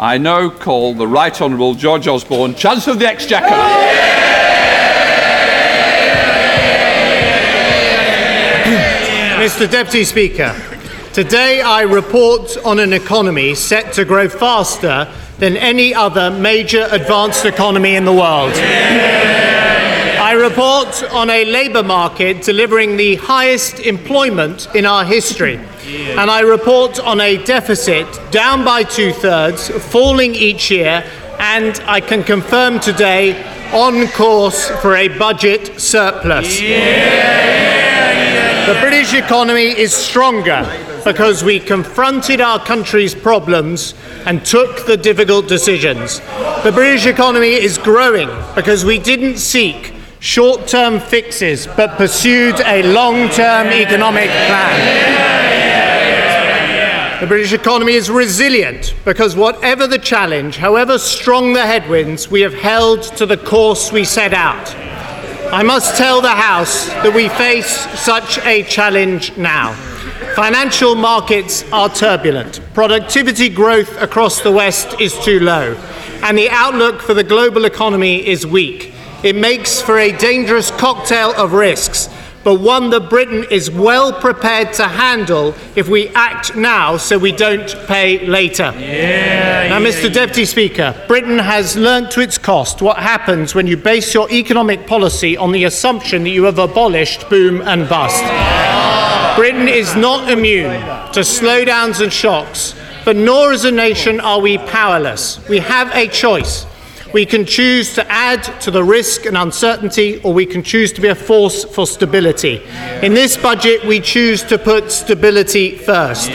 I now call the Right Honourable George Osborne, Chancellor of the Exchequer. Mr Deputy Speaker, today I report on an economy set to grow faster than any other major advanced economy in the world. I report on a labour market delivering the highest employment in our history. And I report on a deficit down by two thirds, falling each year, and I can confirm today on course for a budget surplus. The British economy is stronger because we confronted our country's problems and took the difficult decisions. The British economy is growing because we didn't seek short term fixes but pursued a long term economic plan. The British economy is resilient because, whatever the challenge, however strong the headwinds, we have held to the course we set out. I must tell the House that we face such a challenge now. Financial markets are turbulent. Productivity growth across the West is too low. And the outlook for the global economy is weak. It makes for a dangerous cocktail of risks, but one that Britain is well prepared to handle if we act now so we don't pay later. now, Mr. Deputy Speaker, Britain has learnt to its cost what happens when you base your economic policy on the assumption that you have abolished boom and bust. Britain is not immune to slowdowns and shocks, but nor as a nation are we powerless. We have a choice. We can choose to add to the risk and uncertainty, or we can choose to be a force for stability. In this budget, we choose to put stability first.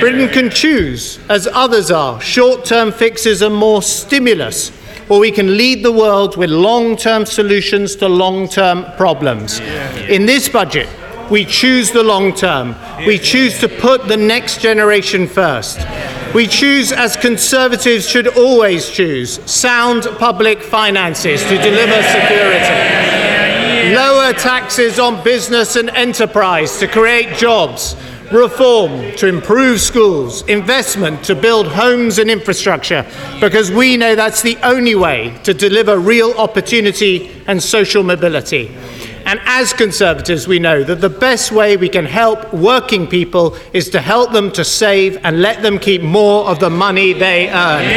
Britain can choose, as others are, short term fixes and more stimulus, or we can lead the world with long term solutions to long term problems. In this budget, we choose the long term. We choose to put the next generation first. We choose, as Conservatives should always choose, sound public finances to deliver security, lower taxes on business and enterprise to create jobs, reform to improve schools, investment to build homes and infrastructure, because we know that's the only way to deliver real opportunity and social mobility. And as Conservatives, we know that the best way we can help working people is to help them to save and let them keep more of the money they earn.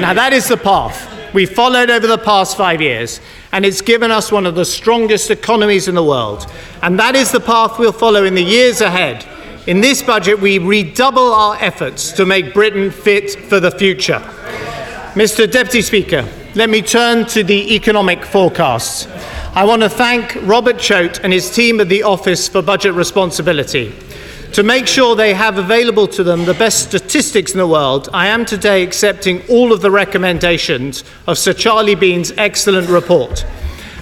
Now, that is the path we followed over the past five years, and it's given us one of the strongest economies in the world. And that is the path we'll follow in the years ahead. In this budget, we redouble our efforts to make Britain fit for the future. Mr. Deputy Speaker, let me turn to the economic forecasts. I want to thank Robert Chote and his team at the Office for Budget Responsibility. To make sure they have available to them the best statistics in the world, I am today accepting all of the recommendations of Sir Charlie Bean's excellent report.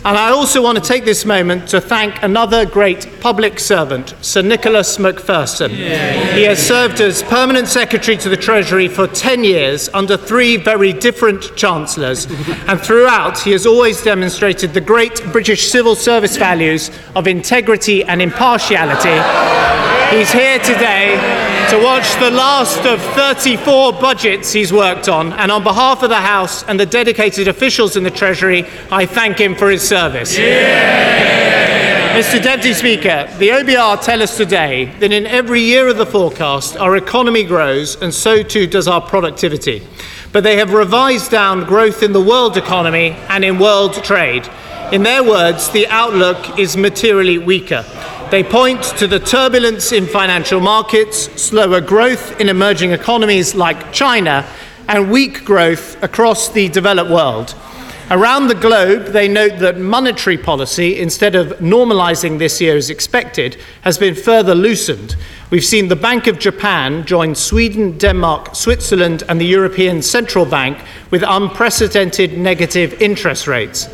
And I also want to take this moment to thank another great public servant, Sir Nicholas Macpherson. He has served as Permanent Secretary to the Treasury for 10 years under three very different Chancellors, and throughout he has always demonstrated the great British civil service values of integrity and impartiality. He's here today to watch the last of 34 budgets he's worked on, and on behalf of the House and the dedicated officials in the Treasury, I thank him for his service. Mr. Deputy Speaker, the OBR tell us today that in every year of the forecast, our economy grows, and so too does our productivity. But they have revised down growth in the world economy and in world trade. In their words, the outlook is materially weaker. They point to the turbulence in financial markets, slower growth in emerging economies like China, and weak growth across the developed world. Around the globe, they note that monetary policy, instead of normalizing this year as expected, has been further loosened. We've seen the Bank of Japan join Sweden, Denmark, Switzerland, and the European Central Bank with unprecedented negative interest rates.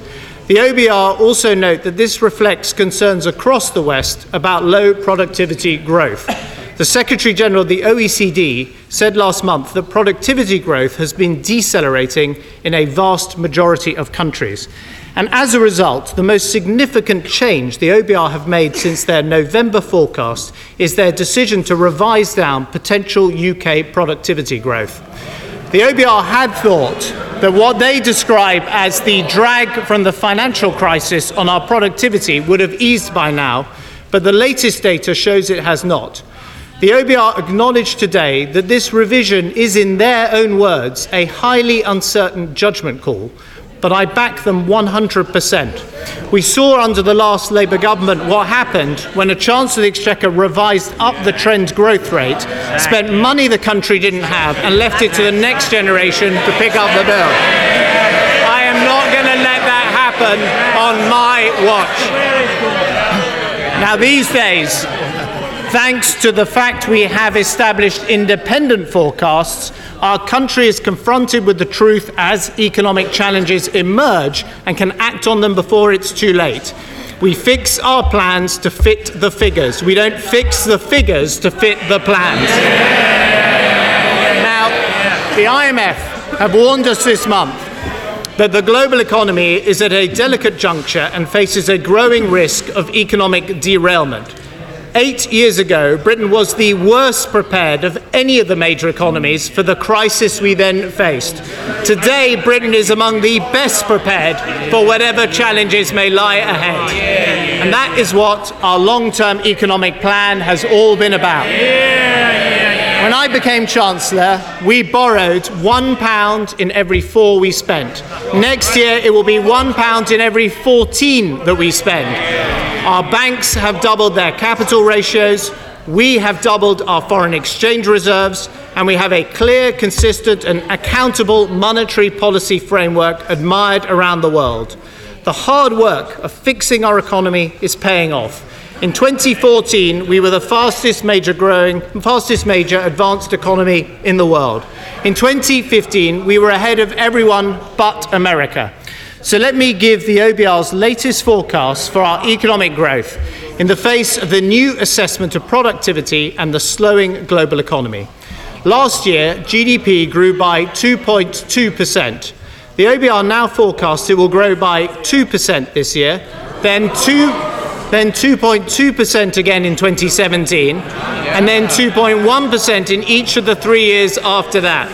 The OBR also note that this reflects concerns across the West about low productivity growth. The Secretary General of the OECD said last month that productivity growth has been decelerating in a vast majority of countries. And as a result, the most significant change the OBR have made since their November forecast is their decision to revise down potential UK productivity growth. The OBR had thought that what they describe as the drag from the financial crisis on our productivity would have eased by now, but the latest data shows it has not. The OBR acknowledged today that this revision is, in their own words, a highly uncertain judgment call, but I back them 100%. We saw under the last Labour government what happened when a Chancellor of the Exchequer revised up the trend growth rate, spent money the country didn't have, and left it to the next generation to pick up the bill. I am not going to let that happen on my watch. Now, these days, thanks to the fact we have established independent forecasts, our country is confronted with the truth as economic challenges emerge and can act on them before it's too late. We fix our plans to fit the figures. We don't fix the figures to fit the plans. Now, the IMF have warned us this month that the global economy is at a delicate juncture and faces a growing risk of economic derailment. Eight years ago, Britain was the worst prepared of any of the major economies for the crisis we then faced. Today, Britain is among the best prepared for whatever challenges may lie ahead. And that is what our long term economic plan has all been about. When I became Chancellor, we borrowed one pound in every four we spent. Next year, it will be one pound in every 14 that we spend. Our banks have doubled their capital ratios, we have doubled our foreign exchange reserves, and we have a clear, consistent, and accountable monetary policy framework admired around the world. The hard work of fixing our economy is paying off. In 2014, we were the fastest major growing, fastest major advanced economy in the world. In 2015, we were ahead of everyone but America. So let me give the OBR's latest forecast for our economic growth in the face of the new assessment of productivity and the slowing global economy. Last year, GDP grew by 2.2%. The OBR now forecasts it will grow by 2% this year, then 2 then 2.2% again in 2017, and then 2.1% in each of the three years after that.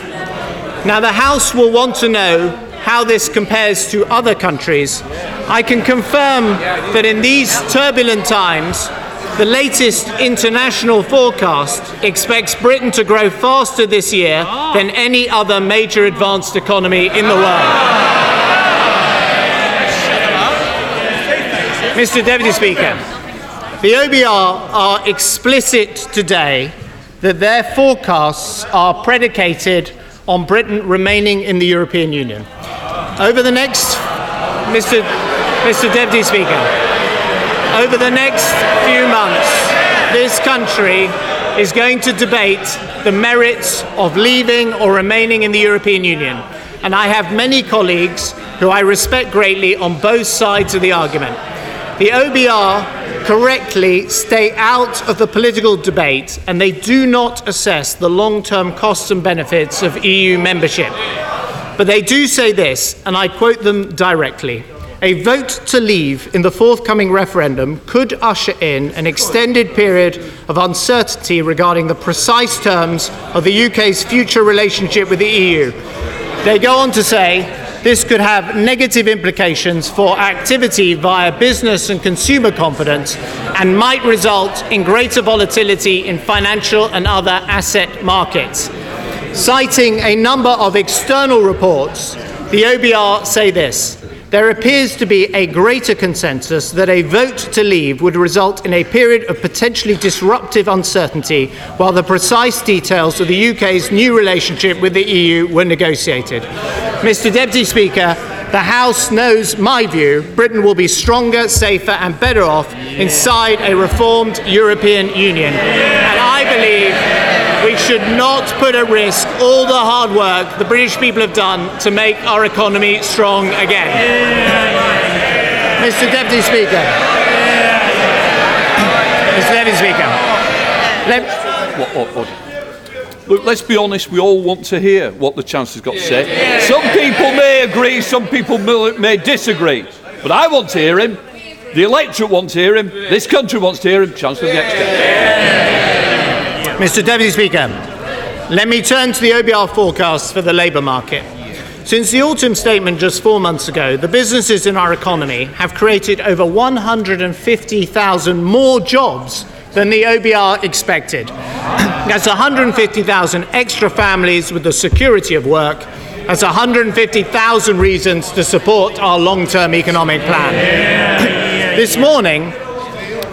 Now, the House will want to know how this compares to other countries, I can confirm that in these turbulent times, the latest international forecast expects Britain to grow faster this year than any other major advanced economy in the world. Mr. Deputy Speaker, the OBR are explicit today that their forecasts are predicated on Britain remaining in the European Union. Over the next, Mr. Mr. Deputy Speaker, over the next few months, this country is going to debate the merits of leaving or remaining in the European Union. And I have many colleagues who I respect greatly on both sides of the argument. The OBR correctly stay out of the political debate and they do not assess the long term costs and benefits of EU membership. But they do say this, and I quote them directly a vote to leave in the forthcoming referendum could usher in an extended period of uncertainty regarding the precise terms of the UK's future relationship with the EU. They go on to say this could have negative implications for activity via business and consumer confidence and might result in greater volatility in financial and other asset markets. Citing a number of external reports, the OBR say this there appears to be a greater consensus that a vote to leave would result in a period of potentially disruptive uncertainty while the precise details of the UK's new relationship with the EU were negotiated. Mr. Deputy Speaker, the House knows my view. Britain will be stronger, safer, and better off inside a reformed European Union. And I believe we should not put at risk all the hard work the British people have done to make our economy strong again. Mr. Deputy Speaker. Mr. Deputy Speaker. Let- What, what, what? Look, let's be honest, we all want to hear what the Chancellor's got to say. Some people may agree, some people may disagree. But I want to hear him. The electorate wants to hear him. This country wants to hear him. Chancellor of the Exchequer. Mr Deputy Speaker, let me turn to the OBR forecasts for the labour market. Since the autumn statement just four months ago, the businesses in our economy have created over 150,000 more jobs than the OBR expected. That's 150,000 extra families with the security of work. That's 150,000 reasons to support our long term economic plan. this morning,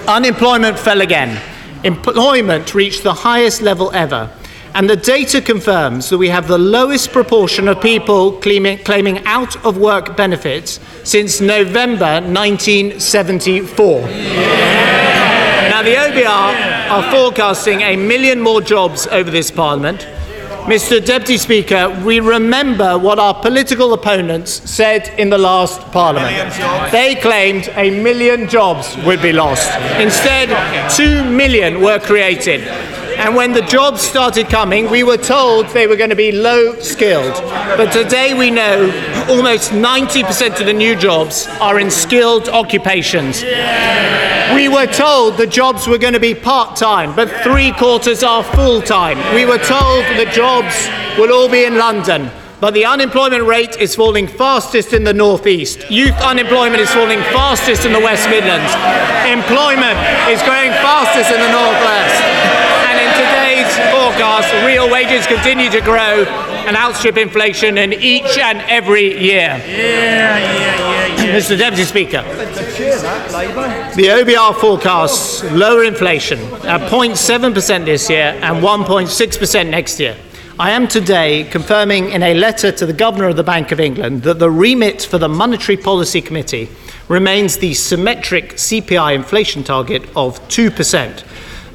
unemployment fell again. Employment reached the highest level ever. And the data confirms that we have the lowest proportion of people claiming, out of work benefits since November 1974. Now, the OBR are forecasting a million more jobs over this Parliament. Mr. Deputy Speaker, we remember what our political opponents said in the last Parliament. They claimed a million jobs would be lost. Instead, two million were created. And when the jobs started coming, we were told they were going to be low skilled. But today we know almost 90% of the new jobs are in skilled occupations. We were told the jobs were going to be part time, but three quarters are full time. We were told the jobs will all be in London. But the unemployment rate is falling fastest in the northeast. Youth unemployment is falling fastest in the West Midlands. Employment is growing fastest in the northwest forecast, real wages continue to grow and outstrip inflation in each and every year. Yeah, yeah, yeah, Mr. Deputy Speaker, the OBR forecasts lower inflation at 0.7% this year and 1.6% next year. I am today confirming in a letter to the Governor of the Bank of England that the remit for the Monetary Policy Committee remains the symmetric CPI inflation target of 2%.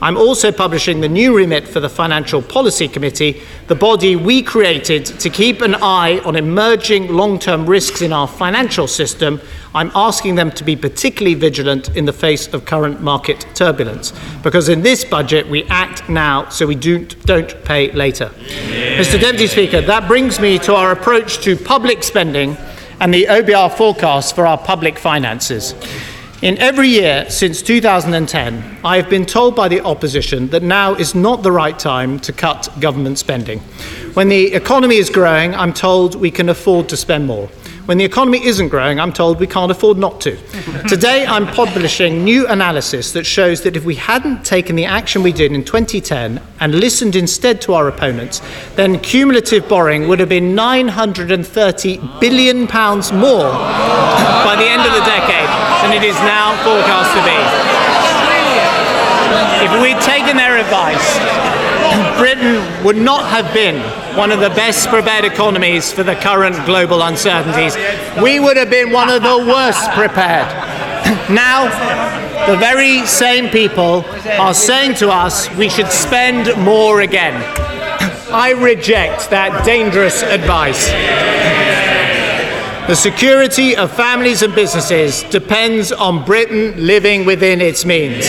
I'm also publishing the new remit for the Financial Policy Committee, the body we created to keep an eye on emerging long term risks in our financial system. I'm asking them to be particularly vigilant in the face of current market turbulence, because in this budget we act now so we do, don't pay later. Yeah. Mr. Deputy Speaker, that brings me to our approach to public spending and the OBR forecast for our public finances. In every year since 2010, I have been told by the opposition that now is not the right time to cut government spending. When the economy is growing, I'm told we can afford to spend more. When the economy isn't growing, I'm told we can't afford not to. Today, I'm publishing new analysis that shows that if we hadn't taken the action we did in 2010 and listened instead to our opponents, then cumulative borrowing would have been 930 billion pounds more by the end of the decade than it is now forecast to be. If we'd taken their advice, Britain would not have been one of the best prepared economies for the current global uncertainties. We would have been one of the worst prepared. now, the very same people are saying to us we should spend more again. I reject that dangerous advice. The security of families and businesses depends on Britain living within its means.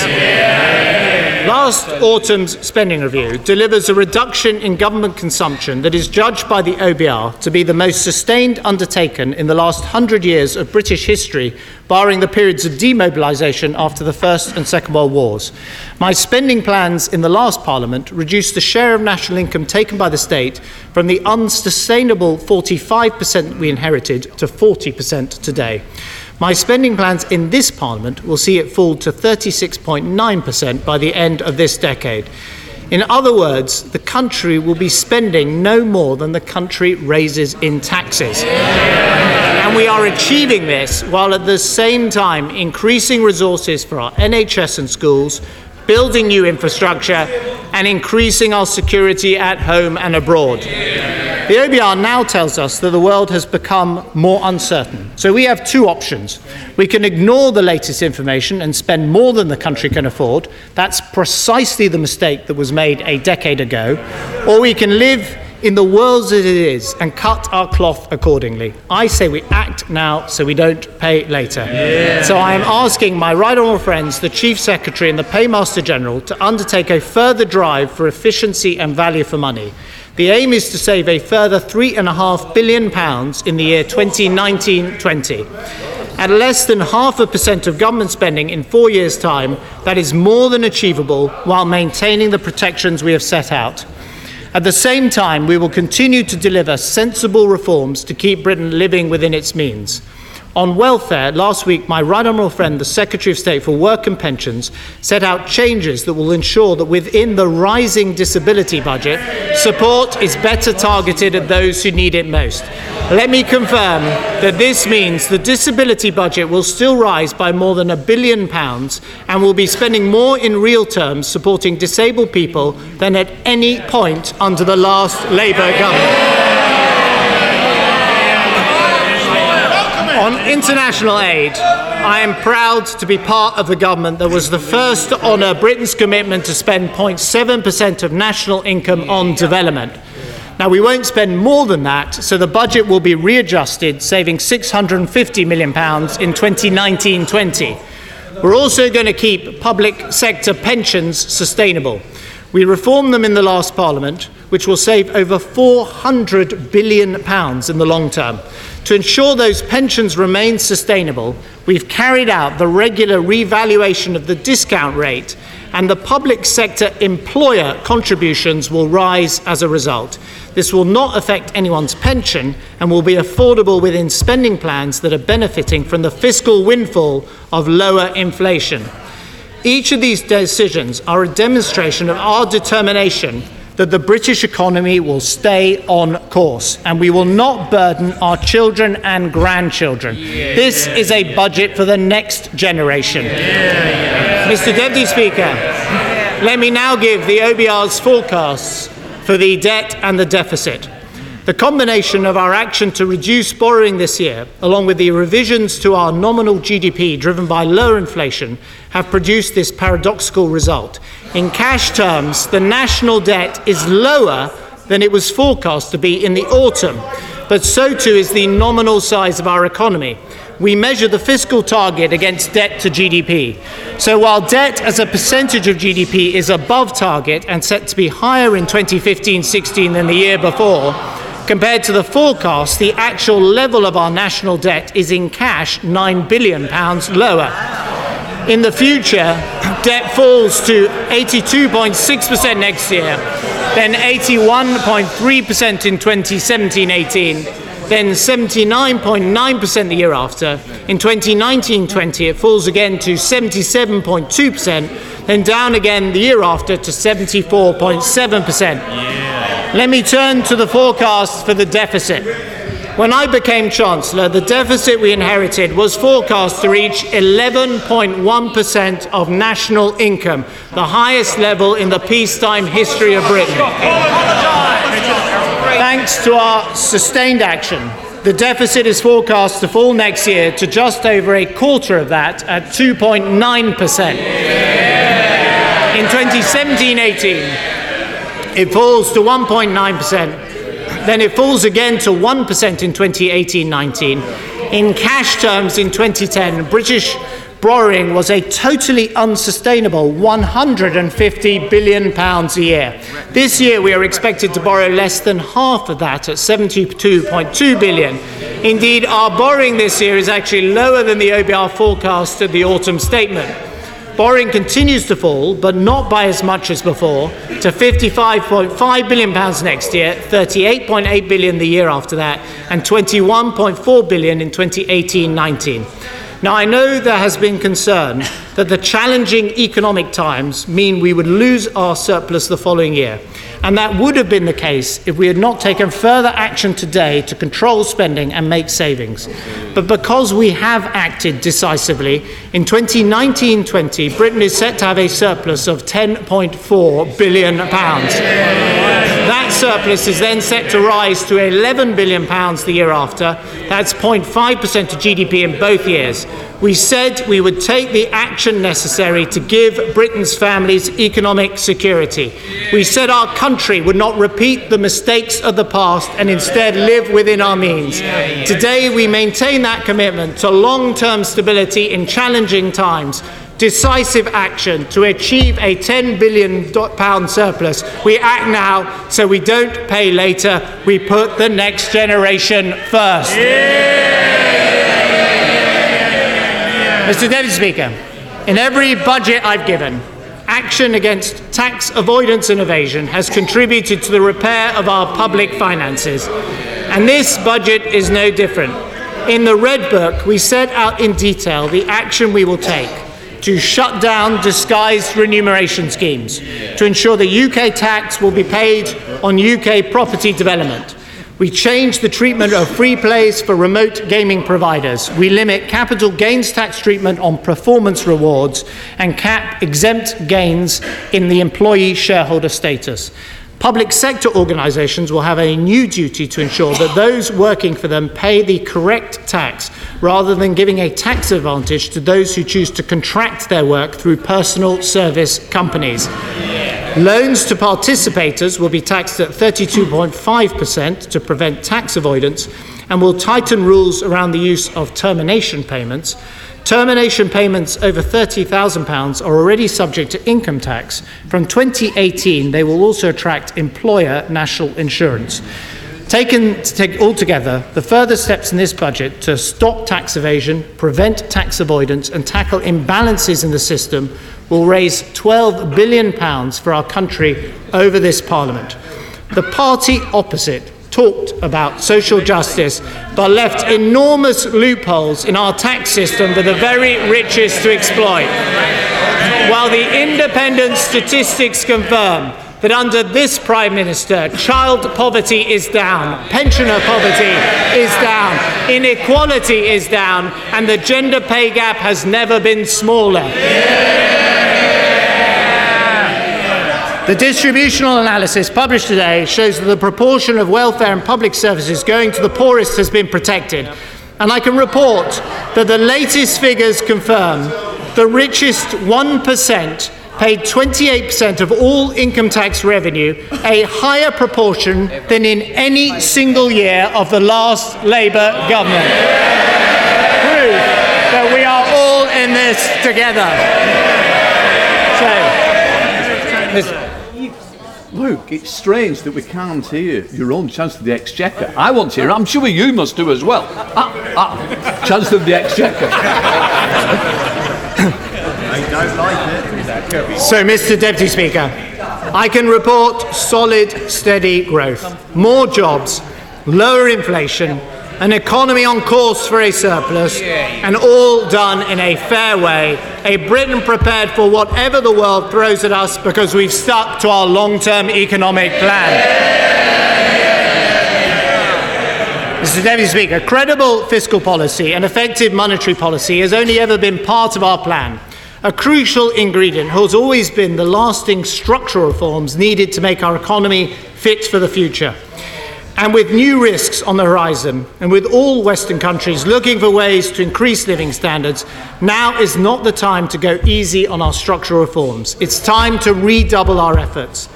Last autumn's spending review delivers a reduction in government consumption that is judged by the OBR to be the most sustained undertaken in the last hundred years of British history, barring the periods of demobilisation after the First and Second World Wars. My spending plans in the last Parliament reduced the share of national income taken by the state from the unsustainable 45% we inherited to 40% today. My spending plans in this Parliament will see it fall to 36.9% by the end of this decade. In other words, the country will be spending no more than the country raises in taxes. And we are achieving this while at the same time increasing resources for our NHS and schools, building new infrastructure, and increasing our security at home and abroad. The OBR now tells us that the world has become more uncertain. So we have two options. We can ignore the latest information and spend more than the country can afford. That's precisely the mistake that was made a decade ago. Or we can live in the world as it is and cut our cloth accordingly. I say we act now so we don't pay later. Yeah. So I am asking my right honourable friends, the Chief Secretary and the Paymaster General, to undertake a further drive for efficiency and value for money. The aim is to save a further £3.5 billion in the year 2019 20. At less than half a percent of government spending in four years' time, that is more than achievable while maintaining the protections we have set out. At the same time, we will continue to deliver sensible reforms to keep Britain living within its means. On welfare, last week, my right honourable friend, the Secretary of State for Work and Pensions, set out changes that will ensure that within the rising disability budget, support is better targeted at those who need it most. Let me confirm that this means the disability budget will still rise by more than a billion pounds and will be spending more in real terms supporting disabled people than at any point under the last Labour government. On international aid, I am proud to be part of the government that was the first to honour Britain's commitment to spend 0.7% of national income on development. Now, we won't spend more than that, so the budget will be readjusted, saving £650 million in 2019 20. We're also going to keep public sector pensions sustainable. We reformed them in the last Parliament, which will save over £400 billion in the long term. To ensure those pensions remain sustainable, we've carried out the regular revaluation of the discount rate, and the public sector employer contributions will rise as a result. This will not affect anyone's pension and will be affordable within spending plans that are benefiting from the fiscal windfall of lower inflation. Each of these decisions are a demonstration of our determination that the British economy will stay on course and we will not burden our children and grandchildren. Yeah, this yeah, is a yeah. budget for the next generation. Mr. Deputy Speaker, let me now give the OBR's forecasts for the debt and the deficit. The combination of our action to reduce borrowing this year, along with the revisions to our nominal GDP driven by lower inflation, have produced this paradoxical result. In cash terms, the national debt is lower than it was forecast to be in the autumn, but so too is the nominal size of our economy. We measure the fiscal target against debt to GDP. So while debt as a percentage of GDP is above target and set to be higher in 2015 16 than the year before, Compared to the forecast, the actual level of our national debt is in cash £9 billion lower. In the future, debt falls to 82.6% next year, then 81.3% in 2017 18, then 79.9% the year after. In 2019 20, it falls again to 77.2%, then down again the year after to 74.7%. Yeah. Let me turn to the forecast for the deficit. When I became Chancellor, the deficit we inherited was forecast to reach 11.1% of national income, the highest level in the peacetime history of Britain. Thanks to our sustained action, the deficit is forecast to fall next year to just over a quarter of that at 2.9%. In 2017 18, it falls to 1.9%. Then it falls again to 1% in 2018 19. In cash terms, in 2010, British borrowing was a totally unsustainable 150 billion pounds a year. This year we are expected to borrow less than half of that at £72.2 billion. Indeed, our borrowing this year is actually lower than the OBR forecast at the autumn statement. Borrowing continues to fall, but not by as much as before, to £55.5 billion next year, £38.8 billion the year after that, and £21.4 billion in 2018 19. Now, I know there has been concern that the challenging economic times mean we would lose our surplus the following year. And that would have been the case if we had not taken further action today to control spending and make savings. But because we have acted decisively, in 2019 20, Britain is set to have a surplus of £10.4 billion. Surplus is then set to rise to £11 billion the year after. That's 0.5% of GDP in both years. We said we would take the action necessary to give Britain's families economic security. We said our country would not repeat the mistakes of the past and instead live within our means. Today, we maintain that commitment to long term stability in challenging times decisive action to achieve a £10 billion surplus. We act now so we don't pay later. We put the next generation first. Yeah. Mr. Deputy Speaker, in every budget I've given, action against tax avoidance and evasion has contributed to the repair of our public finances. And this budget is no different. In the Red Book, we set out in detail the action we will take to shut down disguised remuneration schemes, to ensure the UK tax will be paid on UK property development. We change the treatment of free plays for remote gaming providers. We limit capital gains tax treatment on performance rewards and cap exempt gains in the employee shareholder status. Public sector organisations will have a new duty to ensure that those working for them pay the correct tax rather than giving a tax advantage to those who choose to contract their work through personal service companies. Loans to participators will be taxed at 32.5% to prevent tax avoidance and will tighten rules around the use of termination payments. Termination payments over £30,000 are already subject to income tax. From 2018, they will also attract employer national insurance. Taken take altogether, the further steps in this budget to stop tax evasion, prevent tax avoidance, and tackle imbalances in the system will raise £12 billion for our country over this Parliament. The party opposite talked about social justice but left enormous loopholes in our tax system for the very richest to exploit. While the independent statistics confirm that under this Prime Minister, child poverty is down, pensioner poverty is down, inequality is down, and the gender pay gap has never been smaller. The distributional analysis published today shows that the proportion of welfare and public services going to the poorest has been protected. And I can report that the latest figures confirm the richest 1% paid 28% of all income tax revenue, a higher proportion than in any single year of the last Labour government. Proof that we are all in this together. So, Luke, it's strange that we can't hear your own Chancellor of the Exchequer. I want to hear I'm sure you must do as well. Ah, ah, Chancellor of the Exchequer. So, Mr. Deputy Speaker, I can report solid, steady growth, more jobs, lower inflation, an economy on course for a surplus, and all done in a fair way. A Britain prepared for whatever the world throws at us because we've stuck to our long term economic plan. Mr. Deputy Speaker, credible fiscal policy and effective monetary policy has only ever been part of our plan. A crucial ingredient has always been the lasting structural reforms needed to make our economy fit for the future. And with new risks on the horizon, and with all Western countries looking for ways to increase living standards, now is not the time to go easy on our structural reforms. It's time to redouble our efforts.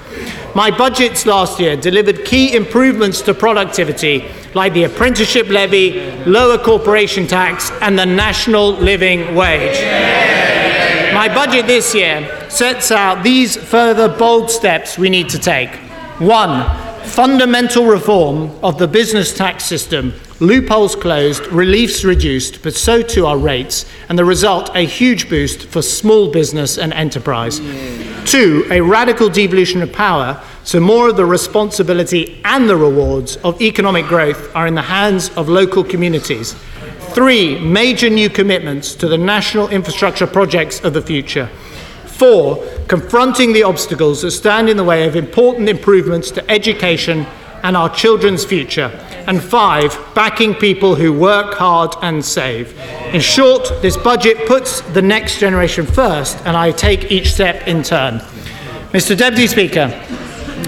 My budgets last year delivered key improvements to productivity, like the apprenticeship levy, lower corporation tax, and the national living wage. My budget this year sets out these further bold steps we need to take. One, fundamental reform of the business tax system. Loopholes closed, reliefs reduced, but so too are rates, and the result a huge boost for small business and enterprise. Two, a radical devolution of power, so more of the responsibility and the rewards of economic growth are in the hands of local communities. Three, major new commitments to the national infrastructure projects of the future. Four, confronting the obstacles that stand in the way of important improvements to education and our children's future. And five, backing people who work hard and save. In short, this budget puts the next generation first, and I take each step in turn. Mr. Deputy Speaker,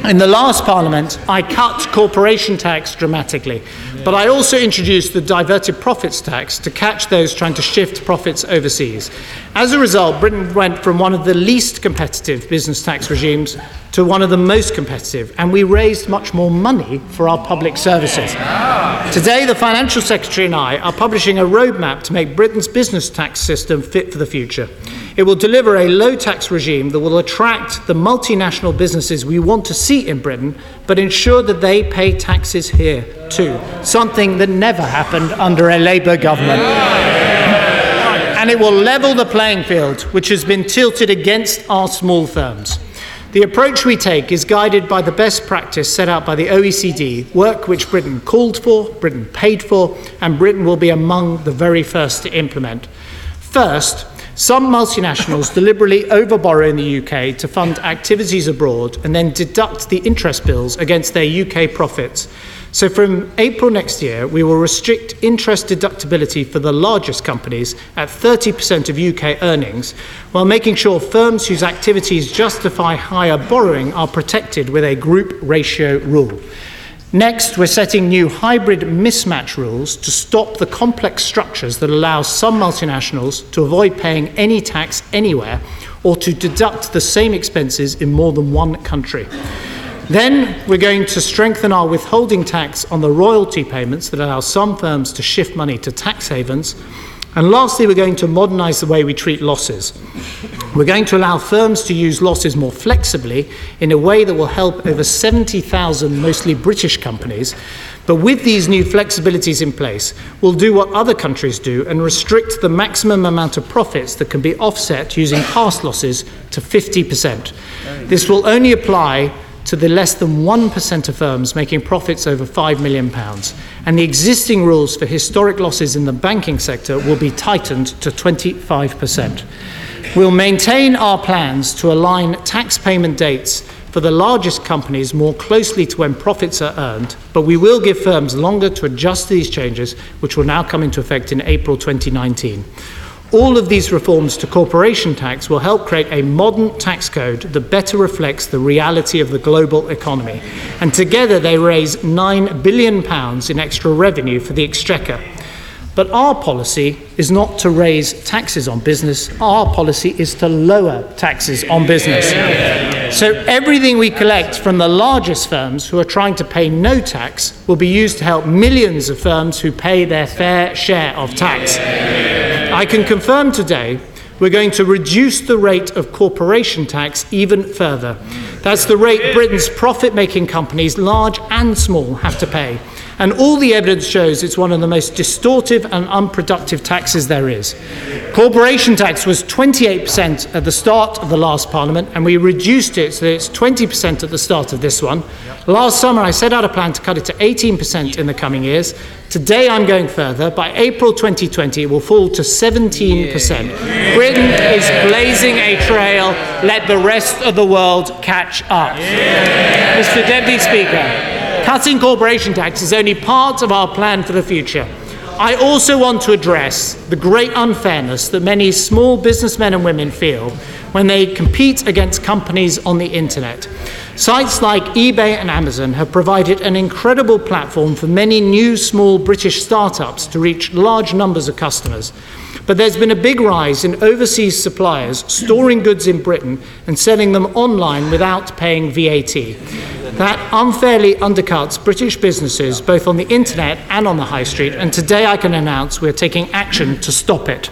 in the last Parliament, I cut corporation tax dramatically, but I also introduced the diverted profits tax to catch those trying to shift profits overseas. As a result, Britain went from one of the least competitive business tax regimes to one of the most competitive, and we raised much more money for our public services. Today, the Financial Secretary and I are publishing a roadmap to make Britain's business tax system fit for the future. It will deliver a low tax regime that will attract the multinational businesses we want to see in Britain, but ensure that they pay taxes here too, something that never happened under a Labour government. and it will level the playing field, which has been tilted against our small firms. The approach we take is guided by the best practice set out by the OECD, work which Britain called for, Britain paid for, and Britain will be among the very first to implement. First, some multinationals deliberately overborrow in the UK to fund activities abroad and then deduct the interest bills against their UK profits. So from April next year, we will restrict interest deductibility for the largest companies at 30% of UK earnings, while making sure firms whose activities justify higher borrowing are protected with a group ratio rule. Next, we're setting new hybrid mismatch rules to stop the complex structures that allow some multinationals to avoid paying any tax anywhere or to deduct the same expenses in more than one country. Then we're going to strengthen our withholding tax on the royalty payments that allow some firms to shift money to tax havens. And lastly, we're going to modernise the way we treat losses. We're going to allow firms to use losses more flexibly in a way that will help over 70,000 mostly British companies. But with these new flexibilities in place, we'll do what other countries do and restrict the maximum amount of profits that can be offset using past losses to 50%. This will only apply to the less than 1% of firms making profits over £5 million. And the existing rules for historic losses in the banking sector will be tightened to 25%. We'll maintain our plans to align tax payment dates for the largest companies more closely to when profits are earned, but we will give firms longer to adjust to these changes, which will now come into effect in April 2019. All of these reforms to corporation tax will help create a modern tax code that better reflects the reality of the global economy. And together they raise £9 billion in extra revenue for the Exchequer. But our policy is not to raise taxes on business, our policy is to lower taxes on business. So everything we collect from the largest firms who are trying to pay no tax will be used to help millions of firms who pay their fair share of tax. I can confirm today we're going to reduce the rate of corporation tax even further. That's the rate Britain's profit making companies, large and small, have to pay. And all the evidence shows it's one of the most distortive and unproductive taxes there is. Corporation tax was 28% at the start of the last Parliament, and we reduced it so it's 20% at the start of this one. Last summer, I set out a plan to cut it to 18% in the coming years. Today, I'm going further. By April 2020, it will fall to 17%. Britain is blazing a trail. Let the rest of the world catch up. Mr. Deputy Speaker, Cutting corporation tax is only part of our plan for the future. I also want to address the great unfairness that many small businessmen and women feel when they compete against companies on the internet. Sites like eBay and Amazon have provided an incredible platform for many new small British startups to reach large numbers of customers. But there's been a big rise in overseas suppliers storing goods in Britain and selling them online without paying VAT. That unfairly undercuts British businesses both on the internet and on the high street, and today I can announce we're taking action to stop it.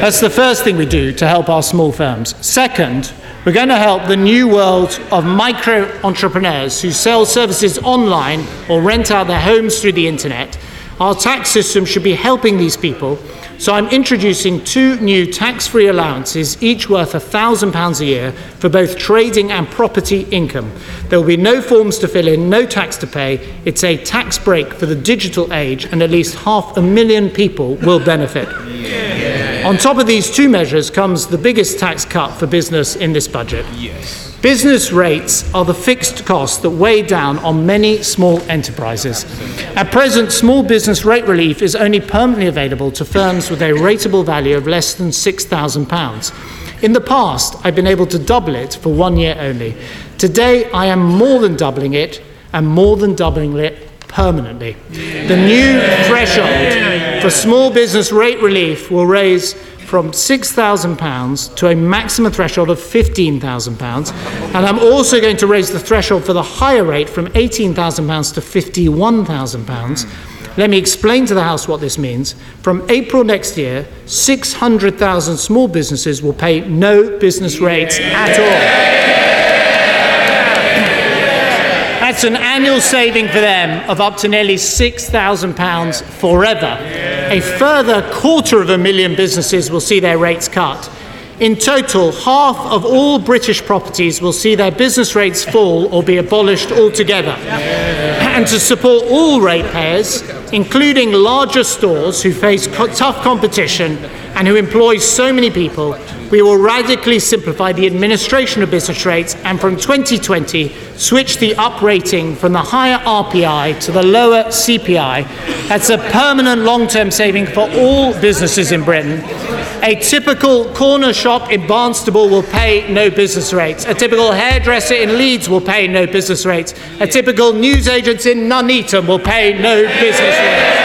That's the first thing we do to help our small firms. Second, we're going to help the new world of micro entrepreneurs who sell services online or rent out their homes through the internet. Our tax system should be helping these people so I'm introducing two new tax-free allowances, each worth £1,000 a year for both trading and property income. There will be no forms to fill in, no tax to pay. It's a tax break for the digital age, and at least half a million people will benefit. Yeah. On top of these two measures comes the biggest tax cut for business in this budget. Yes. Business rates are the fixed costs that weigh down on many small enterprises. At present, small business rate relief is only permanently available to firms with a rateable value of less than £6,000. In the past, I've been able to double it for one year only. Today, I am more than doubling it and more than doubling it permanently. The new threshold for small business rate relief will raise from £6,000 to a maximum threshold of £15,000. And I'm also going to raise the threshold for the higher rate from £18,000 to £51,000. Let me explain to the House what this means. From April next year, 600,000 small businesses will pay no business rates at all. That's an annual saving for them of up to nearly £6,000 forever. A further quarter of a million businesses will see their rates cut. In total, half of all British properties will see their business rates fall or be abolished altogether. And to support all ratepayers, including larger stores who face tough competition and who employ so many people, we will radically simplify the administration of business rates and from 2020 switch the uprating from the higher RPI to the lower CPI. That's a permanent long term saving for all businesses in Britain. A typical corner shop in Barnstaple will pay no business rates. A typical hairdresser in Leeds will pay no business rates. A typical newsagent in Nuneaton will pay no business rates.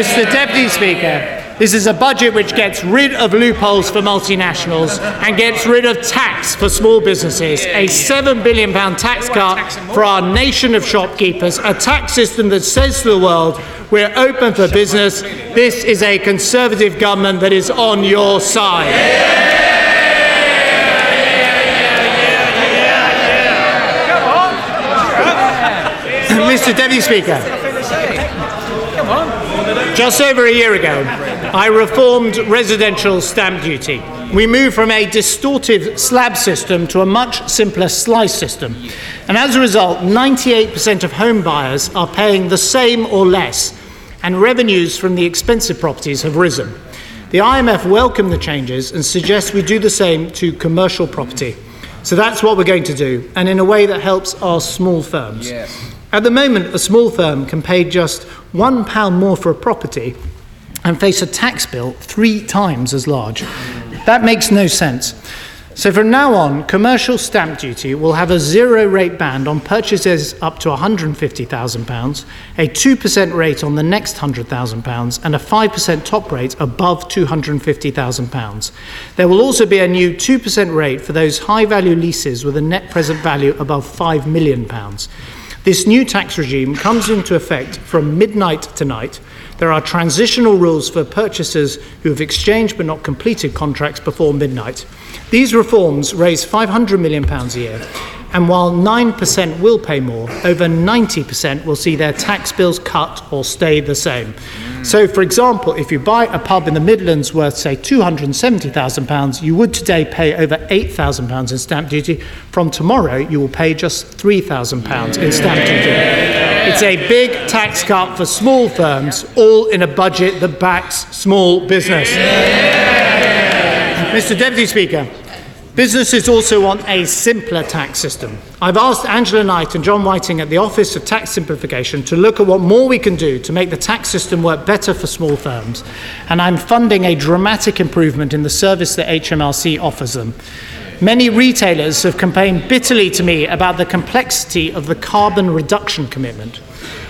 Mr. Deputy Speaker, this is a budget which gets rid of loopholes for multinationals and gets rid of tax for small businesses. A £7 billion tax cut for our nation of shopkeepers, a tax system that says to the world, we're open for business. This is a Conservative government that is on your side. Mr. Deputy Speaker, just over a year ago, I reformed residential stamp duty. We moved from a distortive slab system to a much simpler slice system. And as a result, 98% of home buyers are paying the same or less, and revenues from the expensive properties have risen. The IMF welcomed the changes and suggests we do the same to commercial property. So that's what we're going to do, and in a way that helps our small firms. Yes. At the moment, a small firm can pay just one pound more for a property and face a tax bill three times as large. That makes no sense. So from now on, commercial stamp duty will have a zero rate band on purchases up to £150,000, a 2% rate on the next £100,000, and a 5% top rate above £250,000. There will also be a new 2% rate for those high value leases with a net present value above £5 million. This new tax regime comes into effect from midnight tonight. There are transitional rules for purchasers who have exchanged but not completed contracts before midnight. These reforms raise £500 million a year, and while 9% will pay more, over 90% will see their tax bills cut or stay the same. So, for example, if you buy a pub in the Midlands worth, say, £270,000, you would today pay over £8,000 in stamp duty. From tomorrow, you will pay just £3,000 in stamp duty. It's a big tax cut for small firms, all in a budget that backs small business. Mr. Deputy Speaker, businesses also want a simpler tax system. I've asked Angela Knight and John Whiting at the Office of Tax Simplification to look at what more we can do to make the tax system work better for small firms, and I'm funding a dramatic improvement in the service that HMRC offers them. Many retailers have complained bitterly to me about the complexity of the carbon reduction commitment.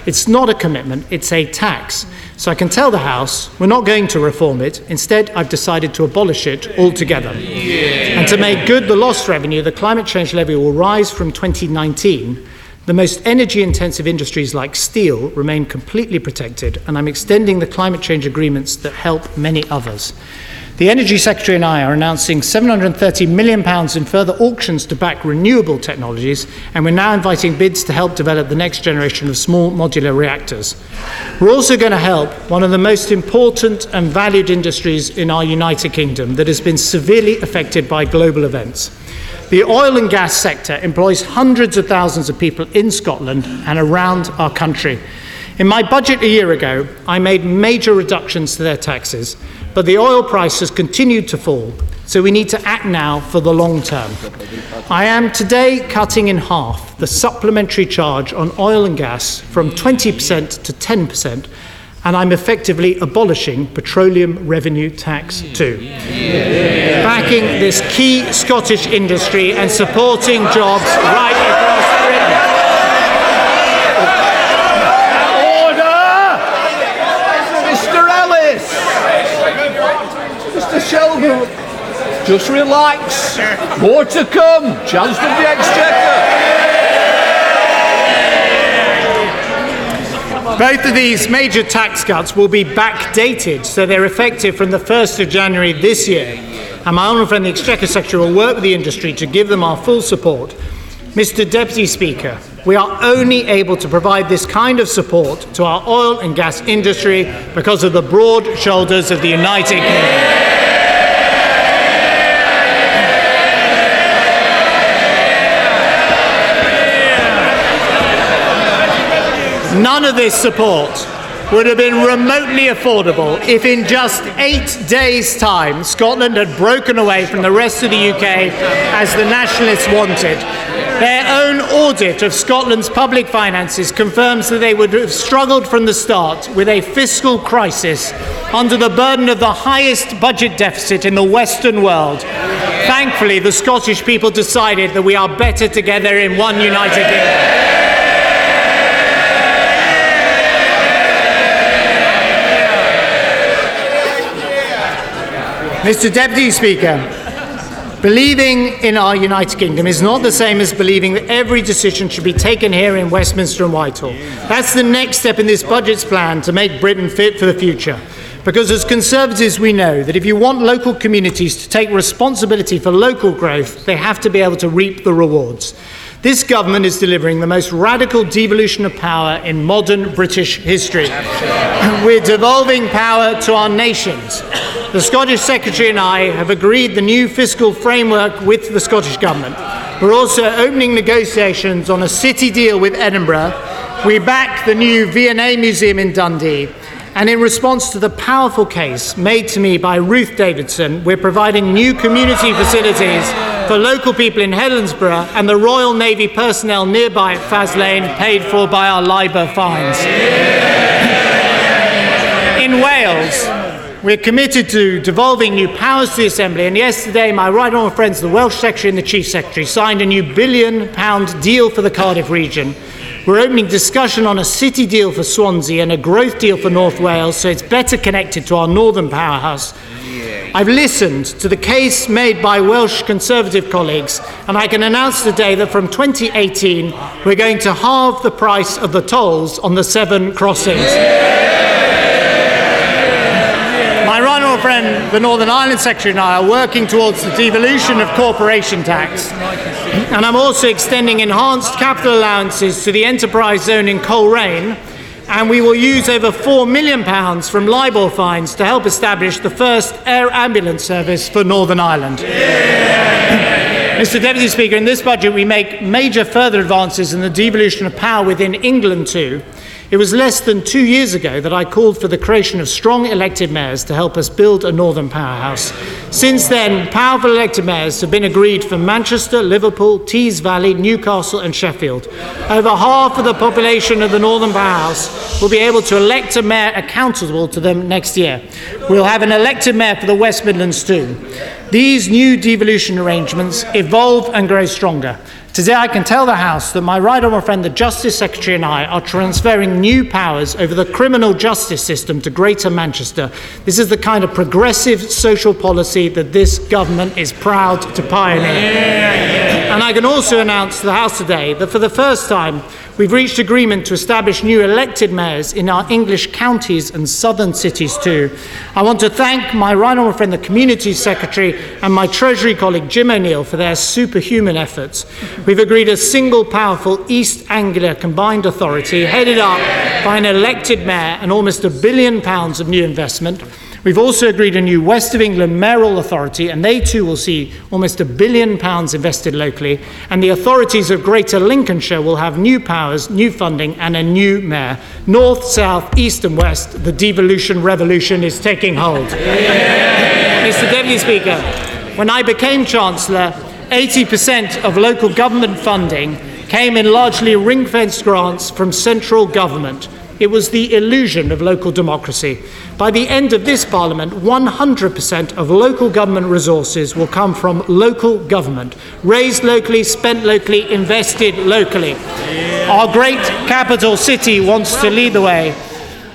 It's not a commitment, it's a tax. So I can tell the House we're not going to reform it. Instead, I've decided to abolish it altogether. And to make good the lost revenue, the climate change levy will rise from 2019. The most energy intensive industries like steel remain completely protected, and I'm extending the climate change agreements that help many others. The Energy Secretary and I are announcing £730 million in further auctions to back renewable technologies, and we're now inviting bids to help develop the next generation of small modular reactors. We're also going to help one of the most important and valued industries in our United Kingdom that has been severely affected by global events. The oil and gas sector employs hundreds of thousands of people in Scotland and around our country. In my budget a year ago, I made major reductions to their taxes, but the oil price has continued to fall, so we need to act now for the long term. I am today cutting in half the supplementary charge on oil and gas from 20% to 10%, and I'm effectively abolishing petroleum revenue tax too. Backing this key Scottish industry and supporting jobs right across Britain. Mr. Ellis! Mr. Shelby! Just relax. More to come. Chancellor of the Exchequer. Both of these major tax cuts will be backdated, so they're effective from the 1st of January this year. And my honourable friend, the Exchequer Secretary, will work with the industry to give them our full support. Mr. Deputy Speaker, we are only able to provide this kind of support to our oil and gas industry because of the broad shoulders of the United Kingdom. None of this support would have been remotely affordable if, in just eight days' time, Scotland had broken away from the rest of the UK as the nationalists wanted. Their own audit of Scotland's public finances confirms that they would have struggled from the start with a fiscal crisis under the burden of the highest budget deficit in the Western world. Thankfully, the Scottish people decided that we are better together in one united Kingdom. Mr. Deputy Speaker, believing in our United Kingdom is not the same as believing that every decision should be taken here in Westminster and Whitehall. That's the next step in this budget's plan to make Britain fit for the future. Because as Conservatives, we know that if you want local communities to take responsibility for local growth, they have to be able to reap the rewards. This government is delivering the most radical devolution of power in modern British history. We're devolving power to our nations. The Scottish Secretary and I have agreed the new fiscal framework with the Scottish Government. We're also opening negotiations on a city deal with Edinburgh. We back the new V&A Museum in Dundee. And in response to the powerful case made to me by Ruth Davidson, we're providing new community facilities for local people in Helensburgh and the Royal Navy personnel nearby at Faslane, paid for by our LIBOR fines. In Wales, we're committed to devolving new powers to the Assembly, and yesterday, my right honourable friends, the Welsh Secretary and the Chief Secretary, signed a new billion pound deal for the Cardiff region. We're opening discussion on a city deal for Swansea and a growth deal for North Wales, so it's better connected to our northern powerhouse. I've listened to the case made by Welsh Conservative colleagues, and I can announce today that from 2018 we're going to halve the price of the tolls on the Severn crossings. Right honourable friend, the Northern Ireland Secretary, and I are working towards the devolution of corporation tax. And I'm also extending enhanced capital allowances to the enterprise zone in Coleraine and we will use over £4 million from LIBOR fines to help establish the first air ambulance service for Northern Ireland. Mr. Deputy Speaker, in this budget we make major further advances in the devolution of power within England too. It was less than two years ago that I called for the creation of strong elected mayors to help us build a northern powerhouse. Since then, powerful elected mayors have been agreed for Manchester, Liverpool, Tees Valley, Newcastle, and Sheffield. Over half of the population of the northern powerhouse will be able to elect a mayor accountable to them next year. We'll have an elected mayor for the West Midlands too. These new devolution arrangements evolve and grow stronger. Today, I can tell the House that my right honourable friend, the Justice Secretary, and I are transferring new powers over the criminal justice system to Greater Manchester. This is the kind of progressive social policy that this government is proud to pioneer. And I can also announce to the House today that for the first time, We've reached agreement to establish new elected mayors in our English counties and southern cities too. I want to thank my right honourable friend, the Community Secretary, and my Treasury colleague Jim O'Neill for their superhuman efforts. We've agreed a single powerful East Anglia combined authority headed up by an elected mayor and almost a billion pounds of new investment. We've also agreed a new West of England mayoral authority, and they too will see almost a billion pounds invested locally. And the authorities of Greater Lincolnshire will have new powers, new funding, and a new mayor. North, south, east, and west, the devolution revolution is taking hold. Mr. Deputy Speaker, when I became Chancellor, 80% of local government funding came in largely ring fenced grants from central government. It was the illusion of local democracy. By the end of this Parliament, 100% of local government resources will come from local government, raised locally, spent locally, invested locally. Our great capital city wants to lead the way.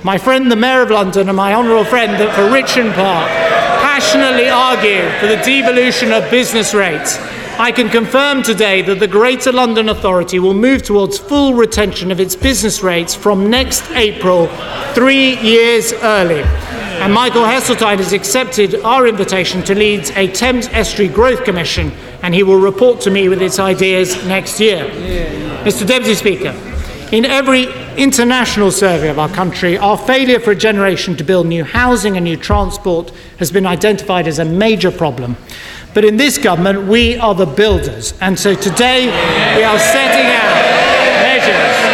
My friend, the Mayor of London, and my honourable friend for Richmond Park passionately argue for the devolution of business rates. I can confirm today that the Greater London Authority will move towards full retention of its business rates from next April, three years early. And Michael Heseltine has accepted our invitation to lead a Thames Estuary Growth Commission and he will report to me with its ideas next year. Mr. Deputy Speaker, in every international survey of our country, our failure for a generation to build new housing and new transport has been identified as a major problem. But in this government, we are the builders. And so today, we are setting out measures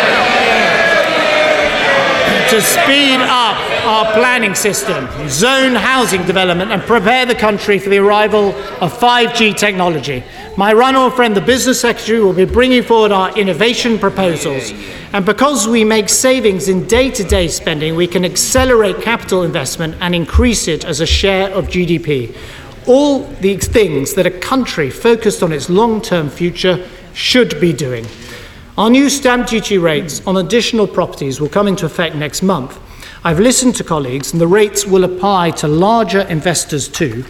to speed up our planning system, zone housing development, and prepare the country for the arrival of 5G technology. My honourable friend, the Business Secretary, will be bringing forward our innovation proposals. And because we make savings in day to day spending, we can accelerate capital investment and increase it as a share of GDP. All these things that a country focused on its long term future should be doing. Our new stamp duty rates on additional properties will come into effect next month. I've listened to colleagues, and the rates will apply to larger investors too.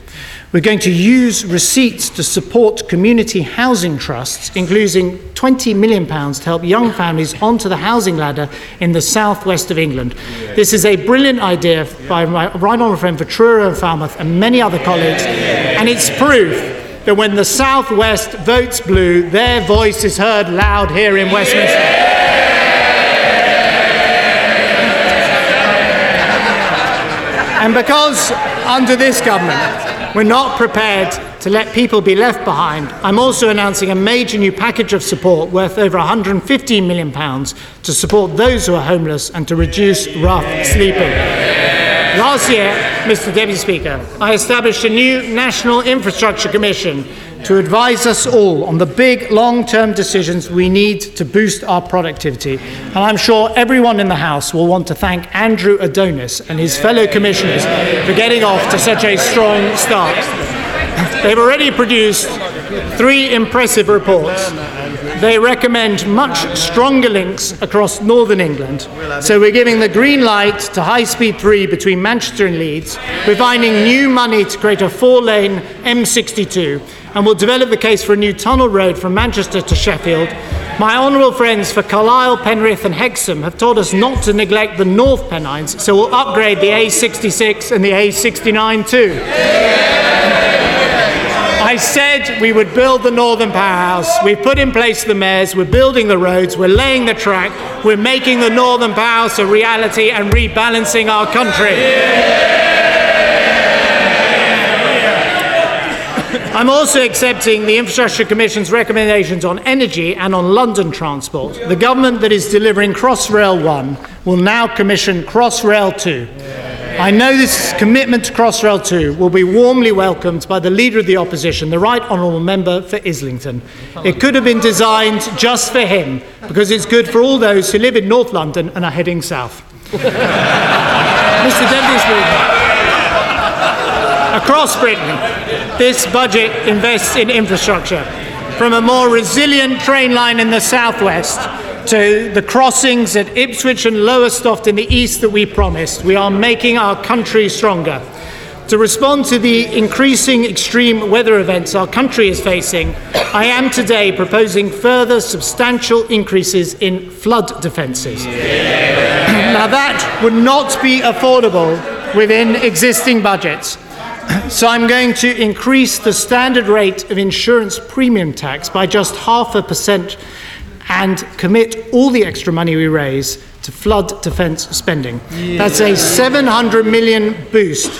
We're going to use receipts to support community housing trusts, including £20 million to help young families onto the housing ladder in the southwest of England. This is a brilliant idea by my right honourable friend Truro and Falmouth and many other colleagues, and it's proof that when the southwest votes blue, their voice is heard loud here in Westminster. And because under this government we're not prepared to let people be left behind, I'm also announcing a major new package of support worth over £115 million to support those who are homeless and to reduce rough sleeping. Last year, Mr. Deputy Speaker, I established a new National Infrastructure Commission to advise us all on the big long term decisions we need to boost our productivity. And I'm sure everyone in the House will want to thank Andrew Adonis and his fellow commissioners for getting off to such a strong start. They've already produced three impressive reports. They recommend much stronger links across northern England. So we're giving the green light to High Speed 3 between Manchester and Leeds. We're finding new money to create a four lane M62 and we'll develop the case for a new tunnel road from Manchester to Sheffield. My honourable friends for Carlisle, Penrith, and Hexham have told us not to neglect the North Pennines, so we'll upgrade the A66 and the A69 too. I said we would build the Northern Powerhouse. We've put in place the mayors, we're building the roads, we're laying the track, we're making the Northern Powerhouse a reality and rebalancing our country. I'm also accepting the Infrastructure Commission's recommendations on energy and on London transport. The government that is delivering Crossrail 1 will now commission Crossrail 2. I know this commitment to Crossrail 2 will be warmly welcomed by the Leader of the Opposition, the Right Honourable Member for Islington. It could have been designed just for him because it's good for all those who live in North London and are heading south. Mr Deputy Speaker. Across Britain, this budget invests in infrastructure, from a more resilient train line in the southwest to the crossings at Ipswich and Lowestoft in the east that we promised. We are making our country stronger. To respond to the increasing extreme weather events our country is facing, I am today proposing further substantial increases in flood defences. now, that would not be affordable within existing budgets. So I'm going to increase the standard rate of insurance premium tax by just half a percent and commit all the extra money we raise to flood defence spending. Yeah. That's a 700 million boost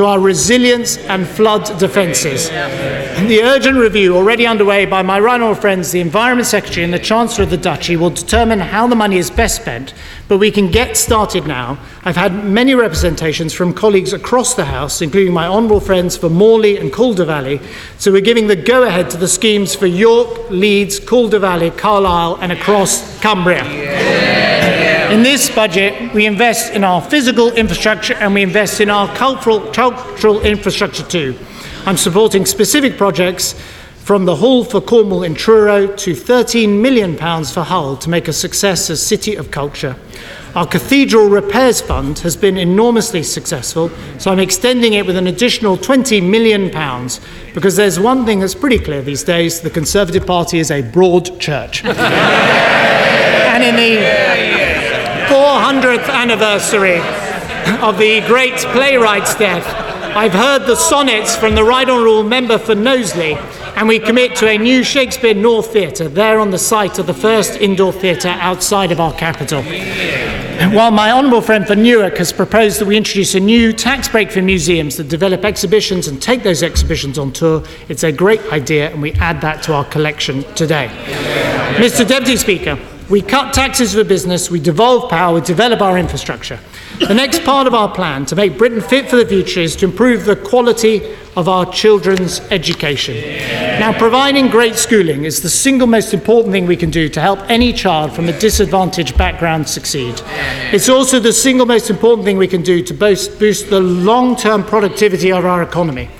to our resilience and flood defences. The urgent review, already underway by my Rhino friends, the Environment Secretary and the Chancellor of the Duchy, will determine how the money is best spent, but we can get started now. I've had many representations from colleagues across the House, including my honourable friends for Morley and Calder Valley, so we're giving the go ahead to the schemes for York, Leeds, Calder Valley, Carlisle, and across Cumbria. Yeah. In this budget, we invest in our physical infrastructure and we invest in our cultural, cultural infrastructure too. I'm supporting specific projects from the Hall for Cornwall in Truro to £13 million for Hull to make a success as City of Culture. Our Cathedral Repairs Fund has been enormously successful, so I'm extending it with an additional £20 million because there's one thing that's pretty clear these days the Conservative Party is a broad church. and in the 400th anniversary of the great playwright's death, I've heard the sonnets from the Right Honourable Member for Knowsley, and we commit to a new Shakespeare North Theatre there on the site of the first indoor theatre outside of our capital. While my honourable friend for Newark has proposed that we introduce a new tax break for museums that develop exhibitions and take those exhibitions on tour, it's a great idea and we add that to our collection today. Mr Deputy Speaker, we cut taxes for business, we devolve power, we develop our infrastructure. The next part of our plan to make Britain fit for the future is to improve the quality of our children's education. Now, providing great schooling is the single most important thing we can do to help any child from a disadvantaged background succeed. It's also the single most important thing we can do to boost, the long term productivity of our economy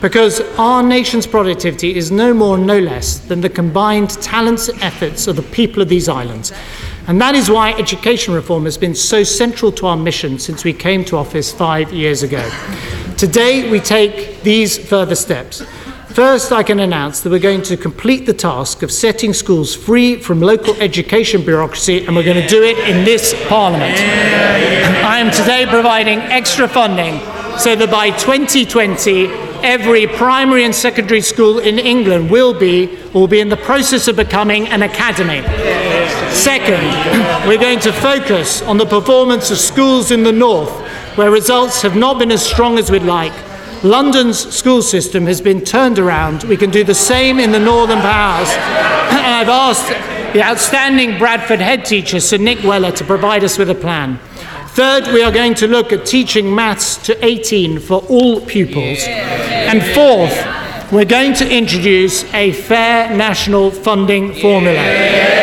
because our nation's productivity is no more, no less than the combined talents and efforts of the people of these islands. And that is why education reform has been so central to our mission since we came to office five years ago. Today, we take these further steps. First, I can announce that we're going to complete the task of setting schools free from local education bureaucracy, and we're going to do it in this Parliament. I am today providing extra funding so that by 2020, every primary and secondary school in England will be will be in the process of becoming an academy. Second, we're going to focus on the performance of schools in the north where results have not been as strong as we'd like. London's school system has been turned around. We can do the same in the northern powers. I've asked the outstanding Bradford head teacher, Sir Nick Weller, to provide us with a plan. Third, we are going to look at teaching maths to 18 for all pupils. And fourth, we're going to introduce a fair national funding formula.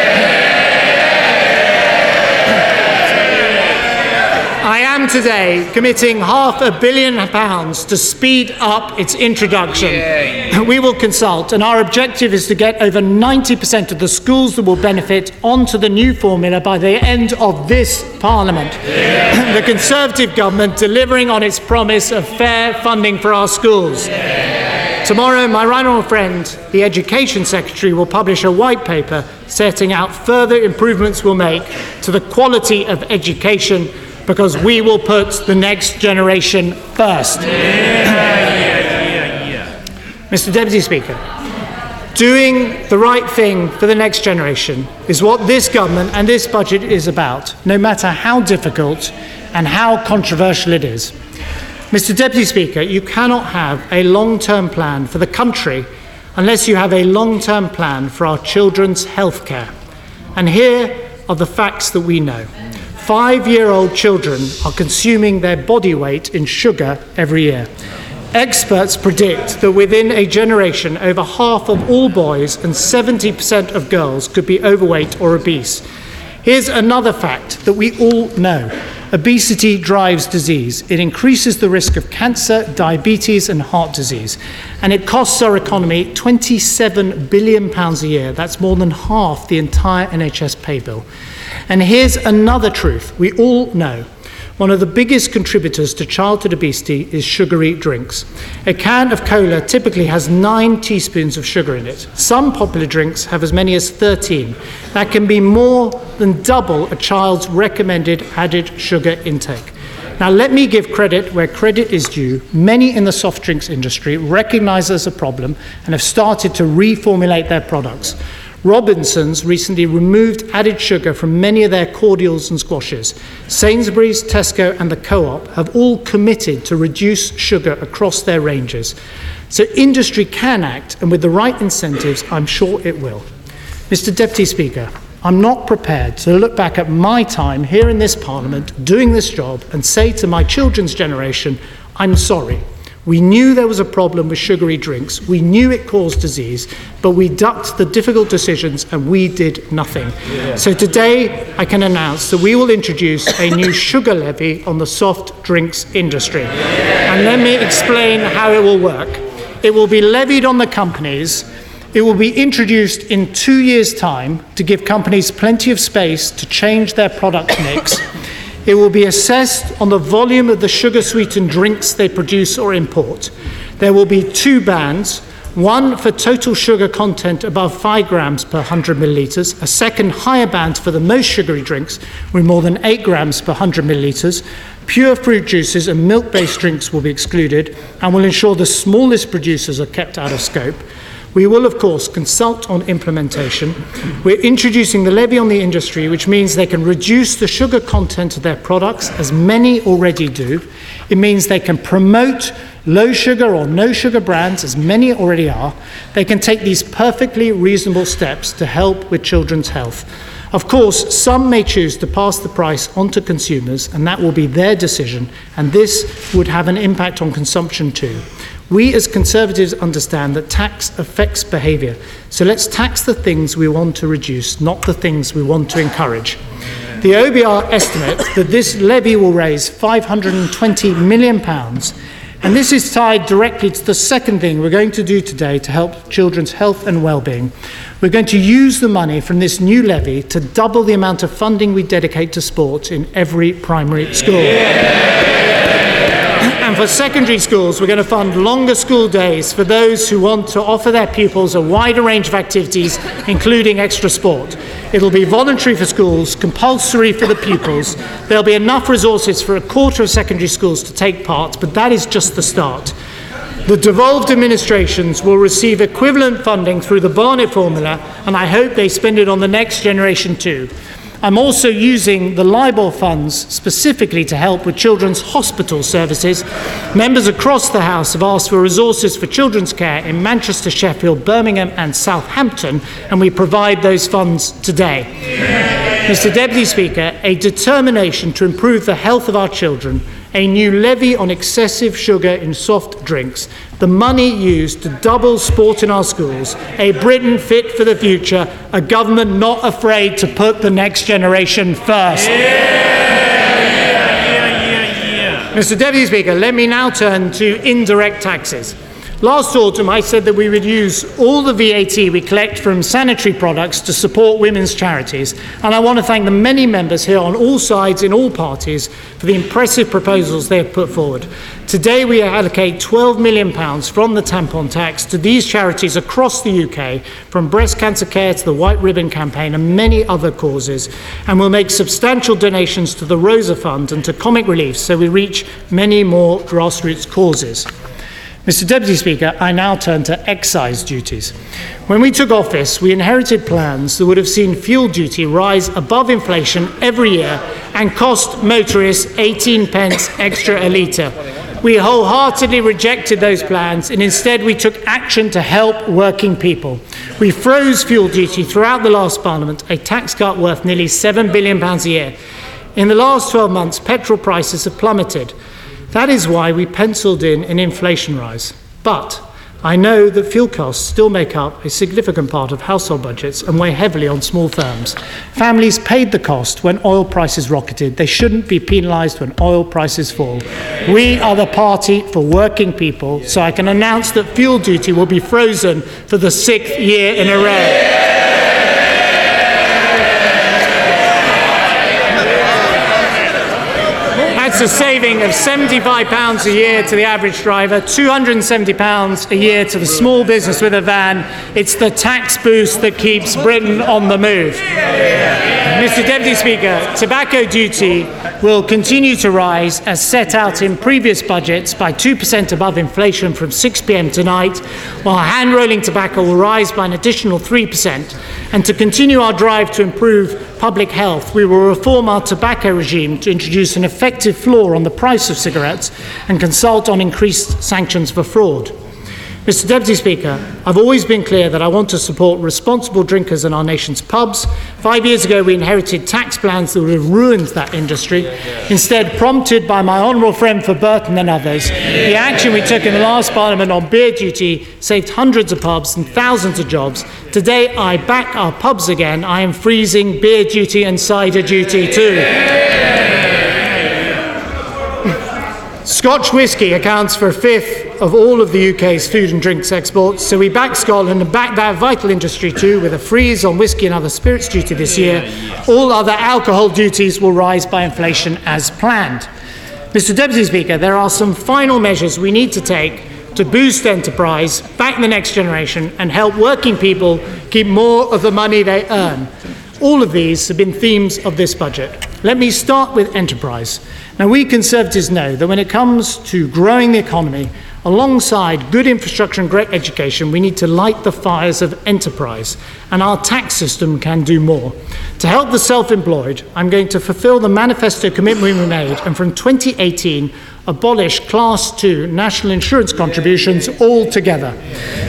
I am today committing half a billion pounds to speed up its introduction. We will consult, and our objective is to get over 90% of the schools that will benefit onto the new formula by the end of this Parliament. the Conservative government delivering on its promise of fair funding for our schools. Tomorrow, my right honourable friend, the Education Secretary, will publish a white paper setting out further improvements we'll make to the quality of education because we will put the next generation first. Mr. Deputy Speaker, doing the right thing for the next generation is what this government and this budget is about, no matter how difficult and how controversial it is. Mr. Deputy Speaker, you cannot have a long term plan for the country unless you have a long term plan for our children's health care. And here are the facts that we know. Five year old children are consuming their body weight in sugar every year. Experts predict that within a generation, over half of all boys and 70% of girls could be overweight or obese. Here's another fact that we all know obesity drives disease. It increases the risk of cancer, diabetes, and heart disease. And it costs our economy £27 billion a year. That's more than half the entire NHS pay bill. And here's another truth we all know one of the biggest contributors to childhood obesity is sugary drinks. A can of cola typically has nine teaspoons of sugar in it. Some popular drinks have as many as 13. That can be more than double a child's recommended added sugar intake. Now, let me give credit where credit is due. Many in the soft drinks industry recognize there's a problem and have started to reformulate their products. Robinson's recently removed added sugar from many of their cordials and squashes. Sainsbury's, Tesco, and the Co op have all committed to reduce sugar across their ranges. So industry can act, and with the right incentives, I'm sure it will. Mr. Deputy Speaker, I'm not prepared to look back at my time here in this Parliament doing this job and say to my children's generation, I'm sorry. We knew there was a problem with sugary drinks. We knew it caused disease, but we ducked the difficult decisions and we did nothing. Yeah. So today I can announce that we will introduce a new sugar levy on the soft drinks industry. And let me explain how it will work. It will be levied on the companies. It will be introduced in two years' time to give companies plenty of space to change their product mix. It will be assessed on the volume of the sugar sweetened drinks they produce or import. There will be two bands one for total sugar content above 5 grams per 100 millilitres, a second higher band for the most sugary drinks with more than 8 grams per 100 millilitres. Pure fruit juices and milk based drinks will be excluded and will ensure the smallest producers are kept out of scope. We will, of course, consult on implementation. We're introducing the levy on the industry, which means they can reduce the sugar content of their products, as many already do. It means they can promote low sugar or no sugar brands, as many already are. They can take these perfectly reasonable steps to help with children's health. Of course, some may choose to pass the price on to consumers, and that will be their decision, and this would have an impact on consumption too. We as Conservatives understand that tax affects behaviour, so let's tax the things we want to reduce, not the things we want to encourage. The OBR estimates that this levy will raise £520 million, and this is tied directly to the second thing we're going to do today to help children's health and well-being. We're going to use the money from this new levy to double the amount of funding we dedicate to sport in every primary school. And for secondary schools, we're going to fund longer school days for those who want to offer their pupils a wider range of activities, including extra sport. It'll be voluntary for schools, compulsory for the pupils. There'll be enough resources for a quarter of secondary schools to take part, but that is just the start. The devolved administrations will receive equivalent funding through the Barnett formula, and I hope they spend it on the next generation too. I'm also using the LIBOR funds specifically to help with children's hospital services. Members across the House have asked for resources for children's care in Manchester, Sheffield, Birmingham, and Southampton, and we provide those funds today. Mr. Deputy Speaker, a determination to improve the health of our children a new levy on excessive sugar in soft drinks, the money used to double sport in our schools, a Britain fit for the future, a government not afraid to put the next generation first. Mr. Deputy Speaker, let me now turn to indirect taxes. Last autumn, I said that we would use all the VAT we collect from sanitary products to support women's charities, and I want to thank the many members here on all sides in all parties for the impressive proposals they have put forward. Today, we allocate £12 million from the tampon tax to these charities across the UK, from breast cancer care to the White Ribbon campaign and many other causes, and we'll make substantial donations to the Rosa Fund and to Comic Relief so we reach many more grassroots causes. Mr Deputy Speaker, I now turn to excise duties. When we took office, we inherited plans that would have seen fuel duty rise above inflation every year and cost motorists 18 pence extra a litre. We wholeheartedly rejected those plans and instead we took action to help working people. We froze fuel duty throughout the last Parliament, a tax cut worth nearly £7 billion a year. In the last 12 months, petrol prices have plummeted. That is why we penciled in an inflation rise. But I know that fuel costs still make up a significant part of household budgets and weigh heavily on small firms. Families paid the cost when oil prices rocketed. They shouldn't be penalised when oil prices fall. We are the party for working people, so I can announce that fuel duty will be frozen for the sixth year in a row. That's a saving of £75 a year to the average driver, £270 a year to the small business with a van. It's the tax boost that keeps Britain on the move. Mr Deputy Speaker, tobacco duty will continue to rise as set out in previous budgets by 2% above inflation from 6pm tonight, while hand rolling tobacco will rise by an additional 3%. And to continue our drive to improve public health, we will reform our tobacco regime to introduce an effective floor on the price of cigarettes and consult on increased sanctions for fraud. Mr Deputy Speaker, I've always been clear that I want to support responsible drinkers in our nation's pubs. Five years ago, we inherited tax plans that would have ruined that industry. Instead, prompted by my honourable friend for Burton and others, the action we took in the last Parliament on beer duty saved hundreds of pubs and thousands of jobs. Today, I back our pubs again. I am freezing beer duty and cider duty too. Scotch whisky accounts for a fifth of all of the UK's food and drinks exports, so we back Scotland and back that vital industry too with a freeze on whisky and other spirits duty this year. All other alcohol duties will rise by inflation as planned. Mr Deputy Speaker, there are some final measures we need to take to boost enterprise, back the next generation, and help working people keep more of the money they earn. All of these have been themes of this budget. Let me start with enterprise. Now, we Conservatives know that when it comes to growing the economy, Alongside good infrastructure and great education, we need to light the fires of enterprise, and our tax system can do more. To help the self employed, I'm going to fulfill the manifesto commitment we made, and from 2018, abolish Class 2 national insurance contributions altogether.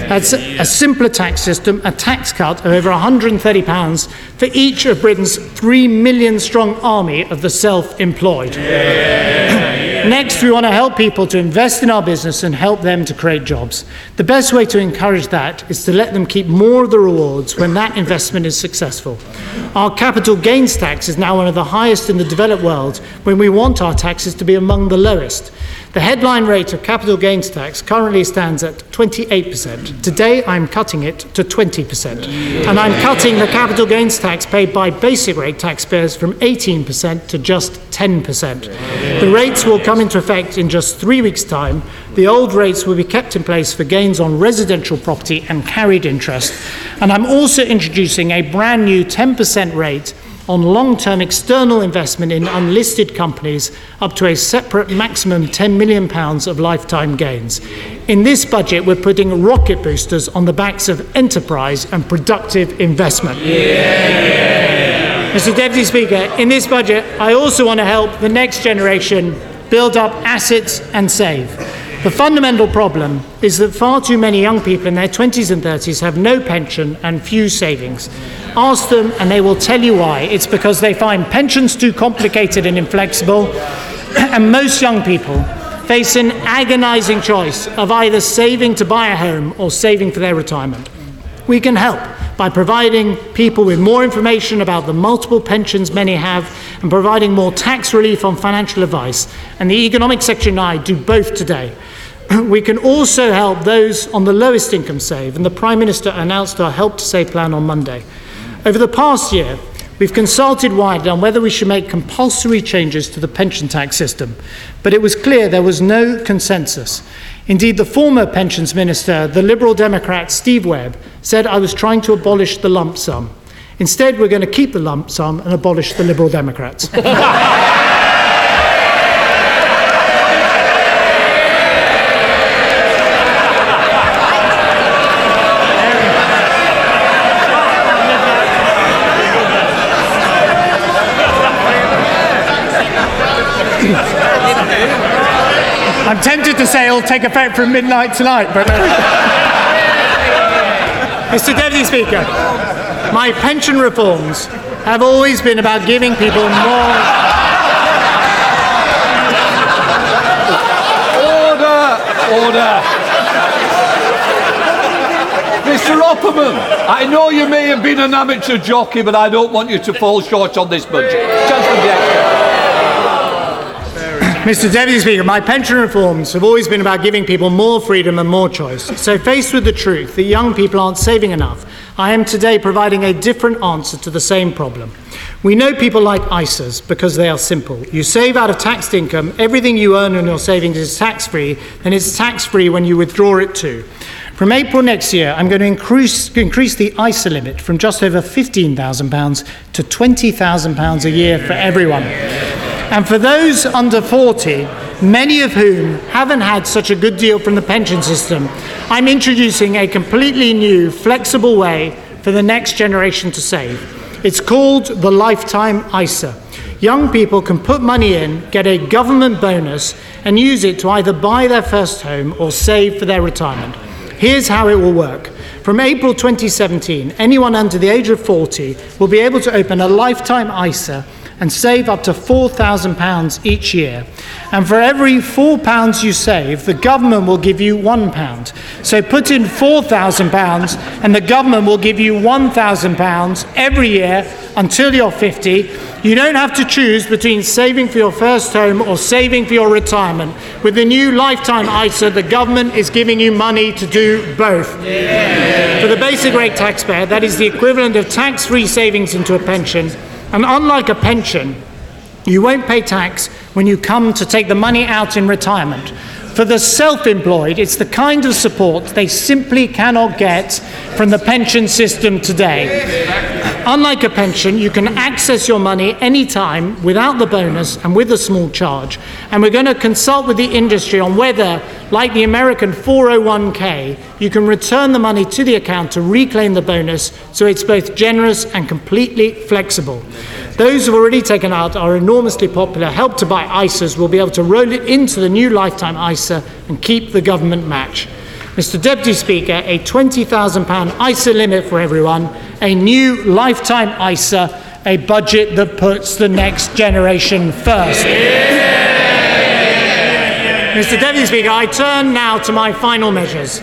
That's a simpler tax system, a tax cut of over £130 for each of Britain's 3 million strong army of the self employed. Next, we want to help people to invest in our business and help them to create jobs. The best way to encourage that is to let them keep more of the rewards when that investment is successful. Our capital gains tax is now one of the highest in the developed world when we want our taxes to be among the lowest. The headline rate of capital gains tax currently stands at 28%. Today, I'm cutting it to 20%. And I'm cutting the capital gains tax paid by basic rate taxpayers from 18% to just 10%. The rates will come into effect in just three weeks' time. The old rates will be kept in place for gains on residential property and carried interest. And I'm also introducing a brand new 10% rate on long term external investment in unlisted companies up to a separate maximum £10 million of lifetime gains. In this budget, we're putting rocket boosters on the backs of enterprise and productive investment. Yeah. Mr. Deputy Speaker, in this budget, I also want to help the next generation build up assets and save. The fundamental problem is that far too many young people in their 20s and 30s have no pension and few savings. Ask them, and they will tell you why. It's because they find pensions too complicated and inflexible, and most young people face an agonizing choice of either saving to buy a home or saving for their retirement. We can help by providing people with more information about the multiple pensions many have and providing more tax relief on financial advice. And the Economic and I do both today. We can also help those on the lowest income save, and the Prime Minister announced our Help to Save plan on Monday. Over the past year, we've consulted widely on whether we should make compulsory changes to the pension tax system, but it was clear there was no consensus. Indeed, the former pensions minister, the Liberal Democrat Steve Webb, said I was trying to abolish the lump sum. Instead, we're going to keep the lump sum and abolish the Liberal Democrats. tempted to say it'll take effect from midnight tonight, but. Uh, Mr. Deputy Speaker, my pension reforms have always been about giving people more. Order! Order! Mr. Opperman, I know you may have been an amateur jockey, but I don't want you to fall short on this budget. Just Mr. Deputy Speaker, my pension reforms have always been about giving people more freedom and more choice. So, faced with the truth that young people aren't saving enough, I am today providing a different answer to the same problem. We know people like ISAs because they are simple. You save out of taxed income, everything you earn on your savings is tax free, and it's tax free when you withdraw it too. From April next year, I'm going to increase, increase the ISA limit from just over £15,000 to £20,000 a year for everyone. And for those under 40, many of whom haven't had such a good deal from the pension system, I'm introducing a completely new, flexible way for the next generation to save. It's called the Lifetime ISA. Young people can put money in, get a government bonus, and use it to either buy their first home or save for their retirement. Here's how it will work. From April 2017, anyone under the age of 40 will be able to open a lifetime ISA and save up to £4,000 each year. And for every £4 you save, the government will give you £1. So put in £4,000 and the government will give you £1,000 every year until you're 50. You don't have to choose between saving for your first home or saving for your retirement. With the new lifetime ISA, the government is giving you money to do both. Yeah. For the basic rate taxpayer, that is the equivalent of tax free savings into a pension and unlike a pension, you won't pay tax when you come to take the money out in retirement. For the self employed, it's the kind of support they simply cannot get from the pension system today. Unlike a pension, you can access your money anytime without the bonus and with a small charge. And we're going to consult with the industry on whether, like the American 401k, you can return the money to the account to reclaim the bonus so it's both generous and completely flexible. Those who've already taken out are enormously popular Help to Buy ISAs will be able to roll it into the new lifetime ISA and keep the government match. Mr Deputy Speaker, a £20,000 ISA limit for everyone, a new lifetime ISA, a budget that puts the next generation first. Mr Deputy Speaker, I turn now to my final measures.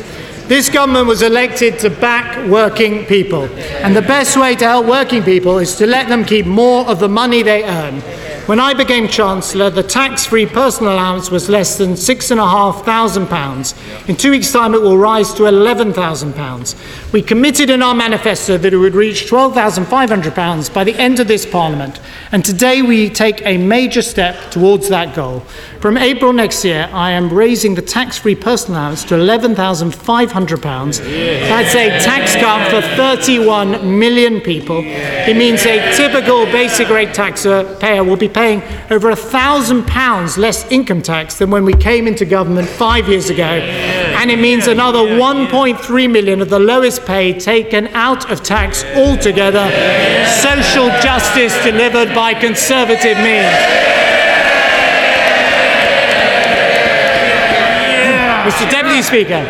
This government was elected to back working people, and the best way to help working people is to let them keep more of the money they earn. When I became Chancellor, the tax free personal allowance was less than £6,500. In two weeks' time, it will rise to £11,000. We committed in our manifesto that it would reach £12,500 by the end of this Parliament, and today we take a major step towards that goal. From April next year, I am raising the tax free personal allowance to £11,500. That's a tax cut for 31 million people. It means a typical basic rate taxpayer will be paying over thousand pounds less income tax than when we came into government five years ago. And it means another 1.3 million of the lowest paid taken out of tax altogether. Social justice delivered by Conservative means. Mr Deputy Speaker,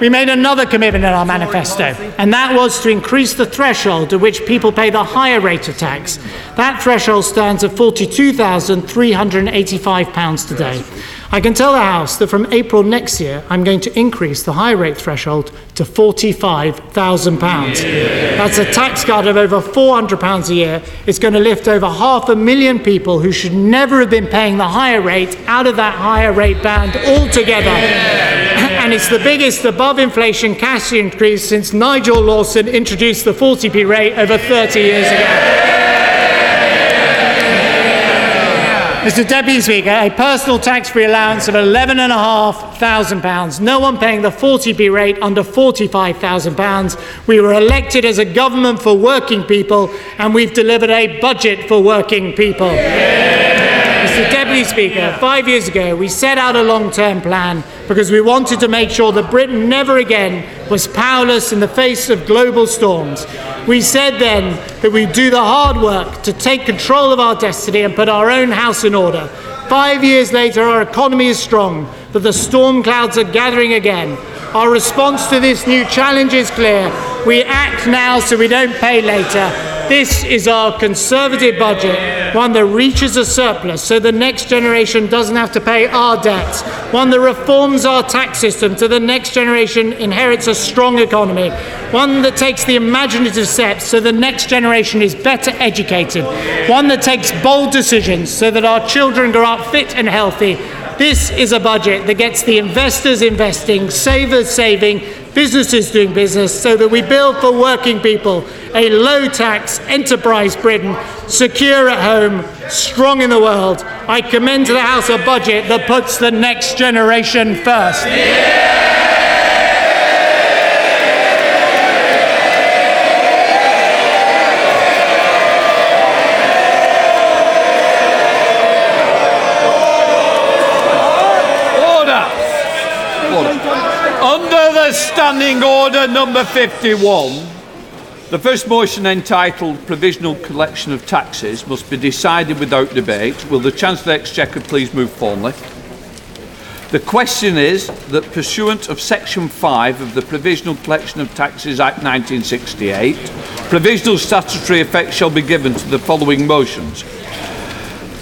we made another commitment in our manifesto, and that was to increase the threshold at which people pay the higher rate of tax. That threshold stands at £42,385 today. I can tell the House that from April next year, I'm going to increase the high rate threshold to £45,000. That's a tax cut of over £400 a year. It's going to lift over half a million people who should never have been paying the higher rate out of that higher rate band altogether. and it's the biggest above inflation cash increase since Nigel Lawson introduced the 40p rate over 30 years ago. Mr Deputy Speaker, a personal tax-free allowance of £11,500. No one paying the 40p rate under £45,000. We were elected as a government for working people and we've delivered a budget for working people. Yeah. Mr Deputy Speaker, five years ago we set out a long-term plan because we wanted to make sure that Britain never again was powerless in the face of global storms. We said then that we'd do the hard work to take control of our destiny and put our own house in order. Five years later, our economy is strong, but the storm clouds are gathering again. Our response to this new challenge is clear. We act now so we don't pay later. This is our Conservative budget, one that reaches a surplus so the next generation doesn't have to pay our debts, one that reforms our tax system so the next generation inherits a strong economy, one that takes the imaginative steps so the next generation is better educated, one that takes bold decisions so that our children grow up fit and healthy. This is a budget that gets the investors investing, savers saving, businesses doing business, so that we build for working people a low tax enterprise Britain, secure at home, strong in the world. I commend to the House a budget that puts the next generation first. Yeah. Standing Order number 51. The first motion entitled Provisional Collection of Taxes must be decided without debate. Will the Chancellor Exchequer please move formally? The question is that pursuant of Section 5 of the Provisional Collection of Taxes Act 1968, provisional statutory effect shall be given to the following motions.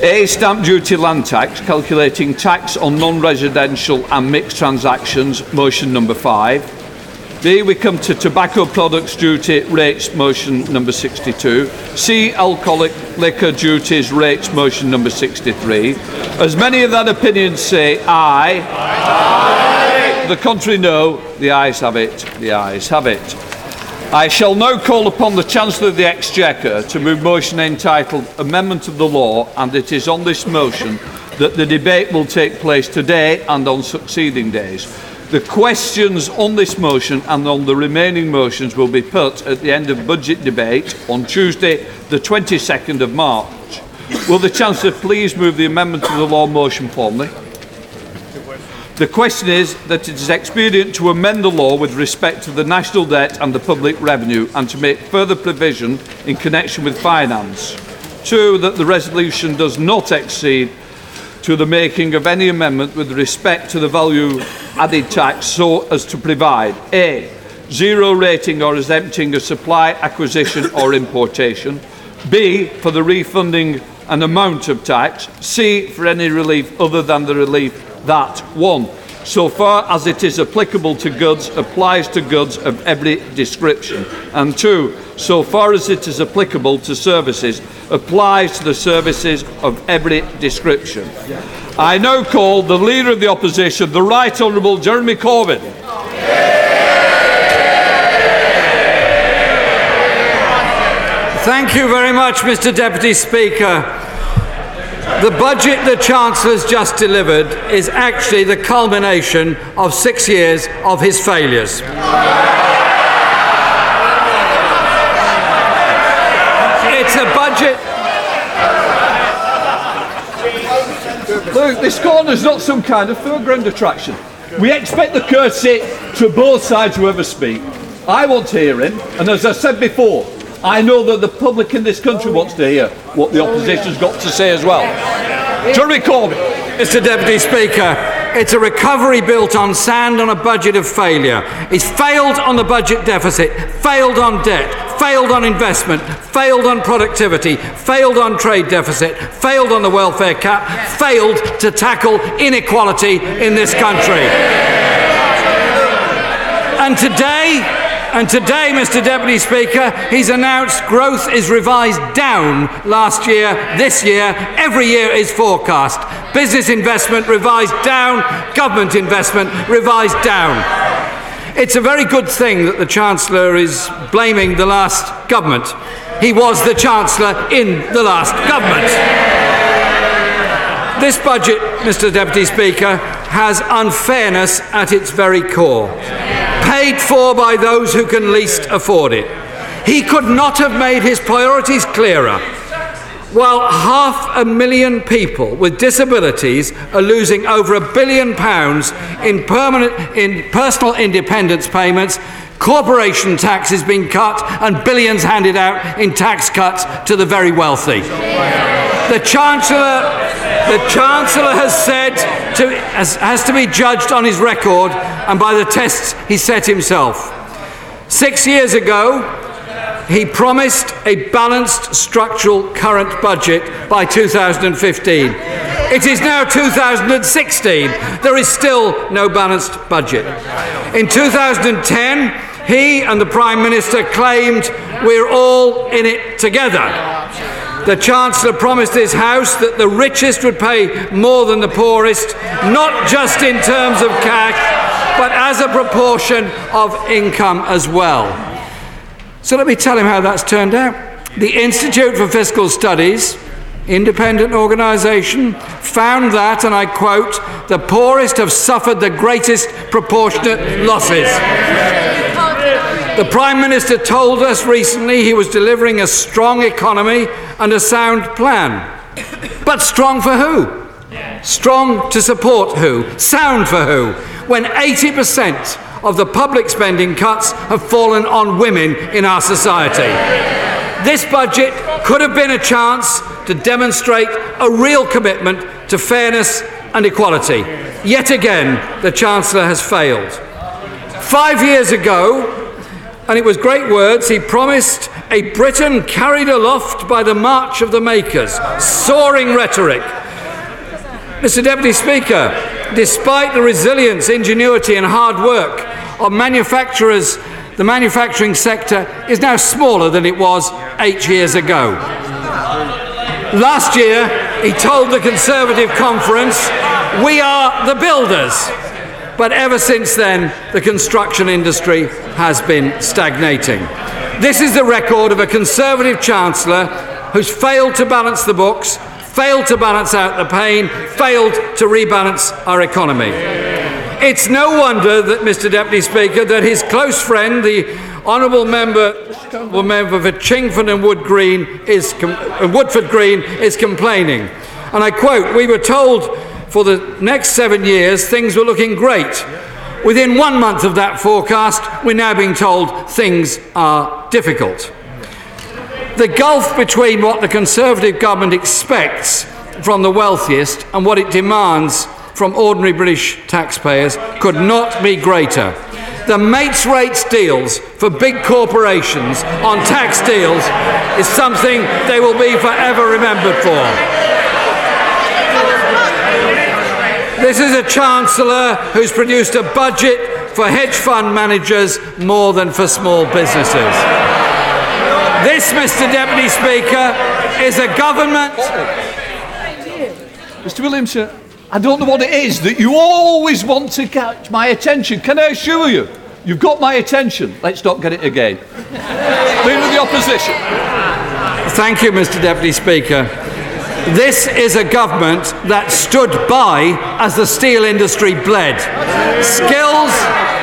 A. Stamp duty land tax, calculating tax on non-residential and mixed transactions, motion number 5. B, we come to tobacco products duty rates motion number 62. C, alcoholic liquor duties rates motion number 63. As many of that opinion say aye. aye. The contrary no. The ayes have it. The ayes have it. I shall now call upon the Chancellor of the Exchequer to move motion entitled Amendment of the Law and it is on this motion that the debate will take place today and on succeeding days. The questions on this motion and on the remaining motions will be put at the end of budget debate on Tuesday, the 22nd of March. Will the Chancellor please move the amendment to the law motion formally? The question is that it is expedient to amend the law with respect to the national debt and the public revenue and to make further provision in connection with finance. Two, that the resolution does not exceed to the making of any amendment with respect to the value added tax so as to provide A. Zero rating or exempting a supply, acquisition or importation. B. For the refunding an amount of tax. C. For any relief other than the relief that 1. So far as it is applicable to goods, applies to goods of every description. And 2. So far as it is applicable to services, applies to the services of every description. I now call the Leader of the Opposition, the Right Honourable Jeremy Corbyn. Thank you very much, Mr Deputy Speaker. The budget the Chancellor's just delivered is actually the culmination of six years of his failures. It's a budget. Look, this corner's not some kind of foreground attraction. We expect the courtesy to both sides who ever speak. I want to hear him, and as I said before, I know that the public in this country wants to hear what the opposition's got to say as well. Jeremy Corbyn. Mr Deputy Speaker, it's a recovery built on sand on a budget of failure. It's failed on the budget deficit, failed on debt, failed on investment, failed on productivity, failed on trade deficit, failed on the welfare cap, failed to tackle inequality in this country. And today, and today, Mr Deputy Speaker, he's announced growth is revised down last year, this year, every year is forecast. Business investment revised down, government investment revised down. It's a very good thing that the Chancellor is blaming the last government. He was the Chancellor in the last government. This budget, Mr Deputy Speaker, has unfairness at its very core paid for by those who can least afford it. He could not have made his priorities clearer. While half a million people with disabilities are losing over a billion pounds in, permanent, in personal independence payments, corporation tax has been cut and billions handed out in tax cuts to the very wealthy. The Chancellor the Chancellor has said to, has, has to be judged on his record and by the tests he set himself. Six years ago, he promised a balanced structural current budget by 2015. It is now 2016. There is still no balanced budget. In 2010, he and the Prime Minister claimed we're all in it together. The Chancellor promised his House that the richest would pay more than the poorest, not just in terms of cash, but as a proportion of income as well. So let me tell him how that's turned out. The Institute for Fiscal Studies, independent organisation, found that, and I quote, the poorest have suffered the greatest proportionate losses. The Prime Minister told us recently he was delivering a strong economy and a sound plan. But strong for who? Strong to support who? Sound for who? When 80% of the public spending cuts have fallen on women in our society. This budget could have been a chance to demonstrate a real commitment to fairness and equality. Yet again, the Chancellor has failed. Five years ago, and it was great words. He promised a Britain carried aloft by the march of the makers, soaring rhetoric. Mr. Deputy Speaker, despite the resilience, ingenuity, and hard work of manufacturers, the manufacturing sector is now smaller than it was eight years ago. Last year, he told the Conservative conference, We are the builders. But ever since then, the construction industry has been stagnating. This is the record of a Conservative Chancellor who's failed to balance the books, failed to balance out the pain, failed to rebalance our economy. It's no wonder that, Mr Deputy Speaker, that his close friend, the Honourable Member, well, member for Chingford and Wood Green is uh, Woodford Green is complaining. And I quote, We were told for the next seven years things were looking great. Within one month of that forecast, we're now being told things are difficult. The gulf between what the Conservative government expects from the wealthiest and what it demands from ordinary British taxpayers could not be greater. The mates rates deals for big corporations on tax deals is something they will be forever remembered for. This is a Chancellor who's produced a budget for hedge fund managers more than for small businesses. This, Mr Deputy Speaker, is a government. Mr Williamson, I don't know what it is that you always want to catch my attention. Can I assure you? You've got my attention. Let's not get it again. Leader of the Opposition. Thank you, Mr Deputy Speaker. This is a government that stood by as the steel industry bled. Skills,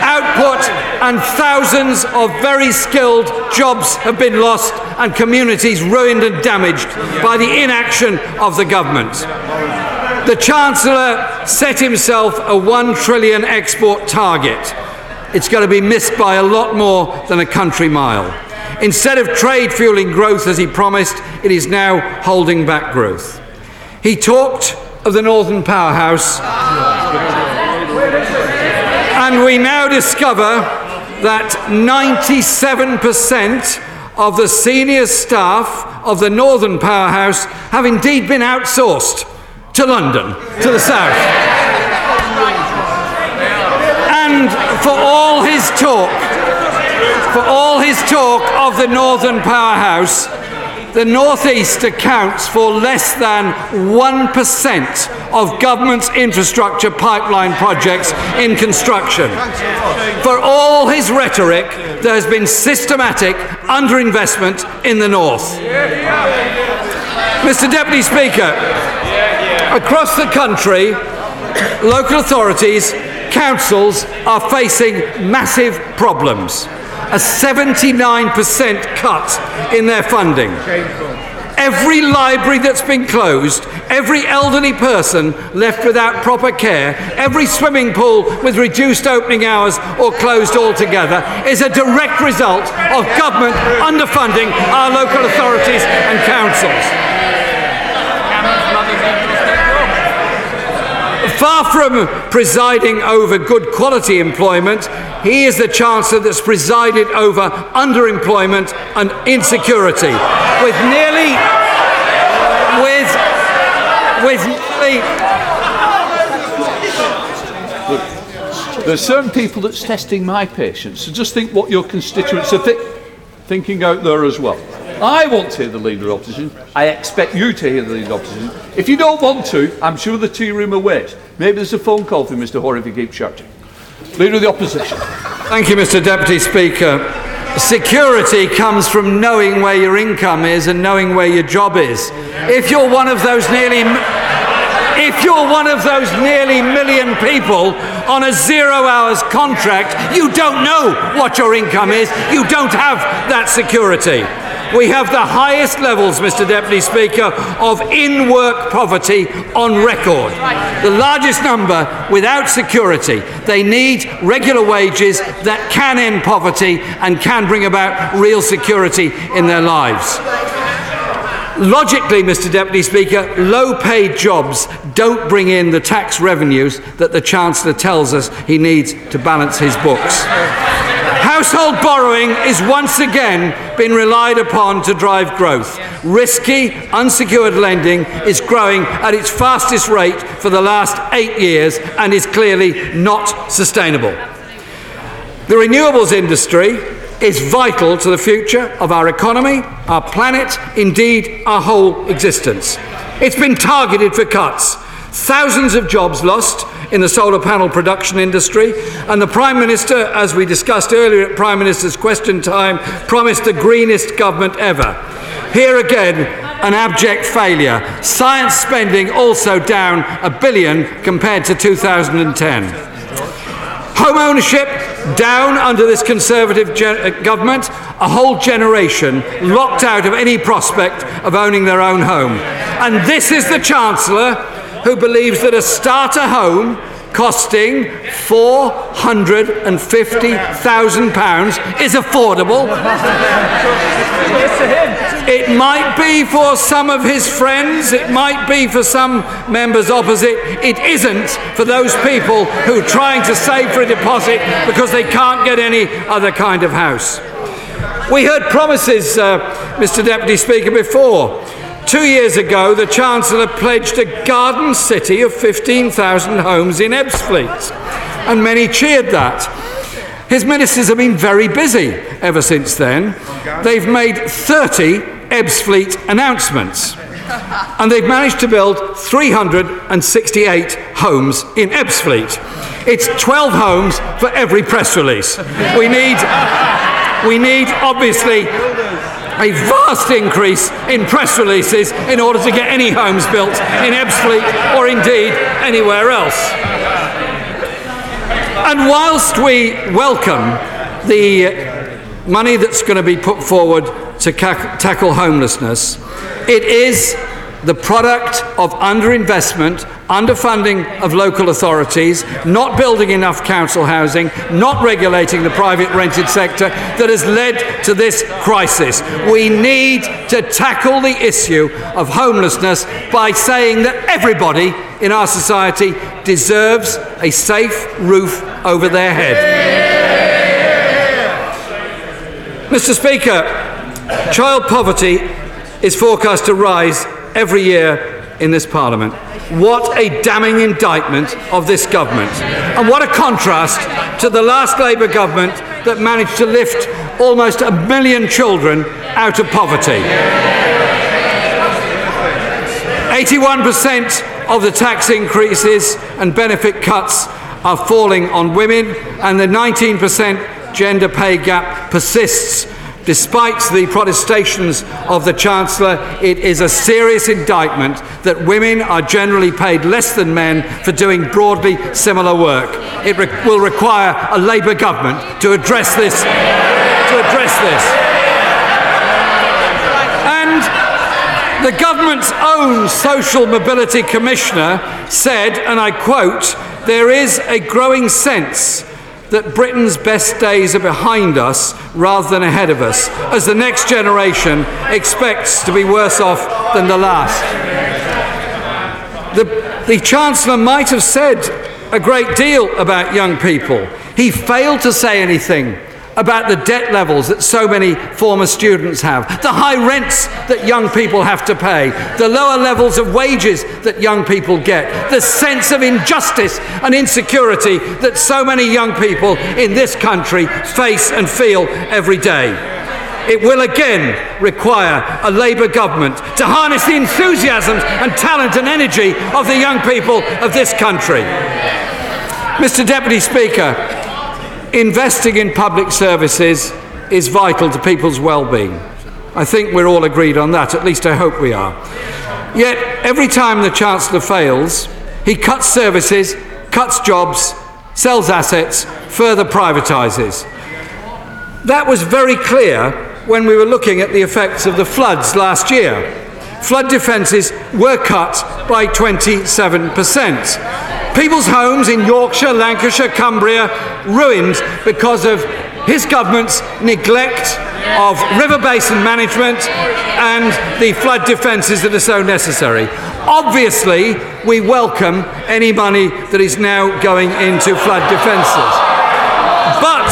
output, and thousands of very skilled jobs have been lost and communities ruined and damaged by the inaction of the government. The Chancellor set himself a 1 trillion export target. It's going to be missed by a lot more than a country mile. Instead of trade fueling growth as he promised, it is now holding back growth. He talked of the Northern Powerhouse, and we now discover that 97% of the senior staff of the Northern Powerhouse have indeed been outsourced to London, to the south. And for all his talk, for all his talk of the Northern Powerhouse, the Northeast accounts for less than 1% of government's infrastructure pipeline projects in construction. For all his rhetoric, there has been systematic underinvestment in the North. Mr Deputy Speaker, across the country, local authorities, councils are facing massive problems a 79% cut in their funding. Every library that's been closed, every elderly person left without proper care, every swimming pool with reduced opening hours or closed altogether is a direct result of government underfunding our local authorities and councils. Far from presiding over good quality employment, he is the Chancellor that's presided over underemployment and insecurity. With nearly. with. with nearly. There's certain people that's testing my patience, so just think what your constituents are th- thinking out there as well. I want to hear the Leader of Opposition. I expect you to hear the Leader of Opposition. If you don't want to, I'm sure the tea room awaits. Maybe there's a phone call for Mr Hoare if you keep shouting. Leader of the Opposition. Thank you, Mr Deputy Speaker. Security comes from knowing where your income is and knowing where your job is. If you're one of those nearly if you're one of those nearly million people on a zero hours contract, you don't know what your income is. You don't have that security. We have the highest levels, Mr Deputy Speaker, of in-work poverty on record. The largest number without security. They need regular wages that can end poverty and can bring about real security in their lives. Logically, Mr Deputy Speaker, low paid jobs don't bring in the tax revenues that the Chancellor tells us he needs to balance his books. Household borrowing is once again being relied upon to drive growth. Risky, unsecured lending is growing at its fastest rate for the last eight years and is clearly not sustainable. The renewables industry is vital to the future of our economy, our planet, indeed our whole existence. It's been targeted for cuts. Thousands of jobs lost, in the solar panel production industry. And the Prime Minister, as we discussed earlier at Prime Minister's question time, promised the greenest government ever. Here again, an abject failure. Science spending also down a billion compared to 2010. Home ownership down under this Conservative uh, government, a whole generation locked out of any prospect of owning their own home. And this is the Chancellor who believes that a starter home costing £450,000 is affordable. It might be for some of his friends, it might be for some members opposite. It isn't for those people who are trying to save for a deposit because they can't get any other kind of house. We heard promises, uh, Mr. Deputy Speaker, before. Two years ago, the Chancellor pledged a garden city of 15,000 homes in Ebbsfleet, and many cheered that. His ministers have been very busy ever since then. They've made 30 Ebbsfleet announcements, and they've managed to build 368 homes in Ebbsfleet. It's 12 homes for every press release. We need, we need obviously a vast increase in press releases in order to get any homes built in Ebbsfleet or indeed anywhere else. And whilst we welcome the money that's going to be put forward to tackle homelessness, it is the product of underinvestment, underfunding of local authorities, not building enough council housing, not regulating the private rented sector that has led to this crisis. We need to tackle the issue of homelessness by saying that everybody in our society deserves a safe roof over their head. Mr. Speaker, child poverty is forecast to rise every year in this Parliament. What a damning indictment of this government. And what a contrast to the last Labour government that managed to lift almost a million children out of poverty. 81% of the tax increases and benefit cuts are falling on women, and the 19% gender pay gap persists Despite the protestations of the Chancellor, it is a serious indictment that women are generally paid less than men for doing broadly similar work. It re- will require a Labour government to address this. To address this. And the government's own Social Mobility Commissioner said, and I quote, there is a growing sense that Britain's best days are behind us rather than ahead of us, as the next generation expects to be worse off than the last. The, the Chancellor might have said a great deal about young people. He failed to say anything about the debt levels that so many former students have, the high rents that young people have to pay, the lower levels of wages that young people get, the sense of injustice and insecurity that so many young people in this country face and feel every day. It will again require a Labour government to harness the enthusiasm and talent and energy of the young people of this country. Mr. Deputy Speaker, investing in public services is vital to people's well-being. I think we're all agreed on that, at least I hope we are. Yet, every time the Chancellor fails, he cuts services, cuts jobs, sells assets, further privatises. That was very clear when we were looking at the effects of the floods last year. Flood defences were cut by 27%. People's homes in Yorkshire, Lancashire, Cumbria ruined because of his government's neglect of river basin management and the flood defences that are so necessary. Obviously, we welcome any money that is now going into flood defences. But,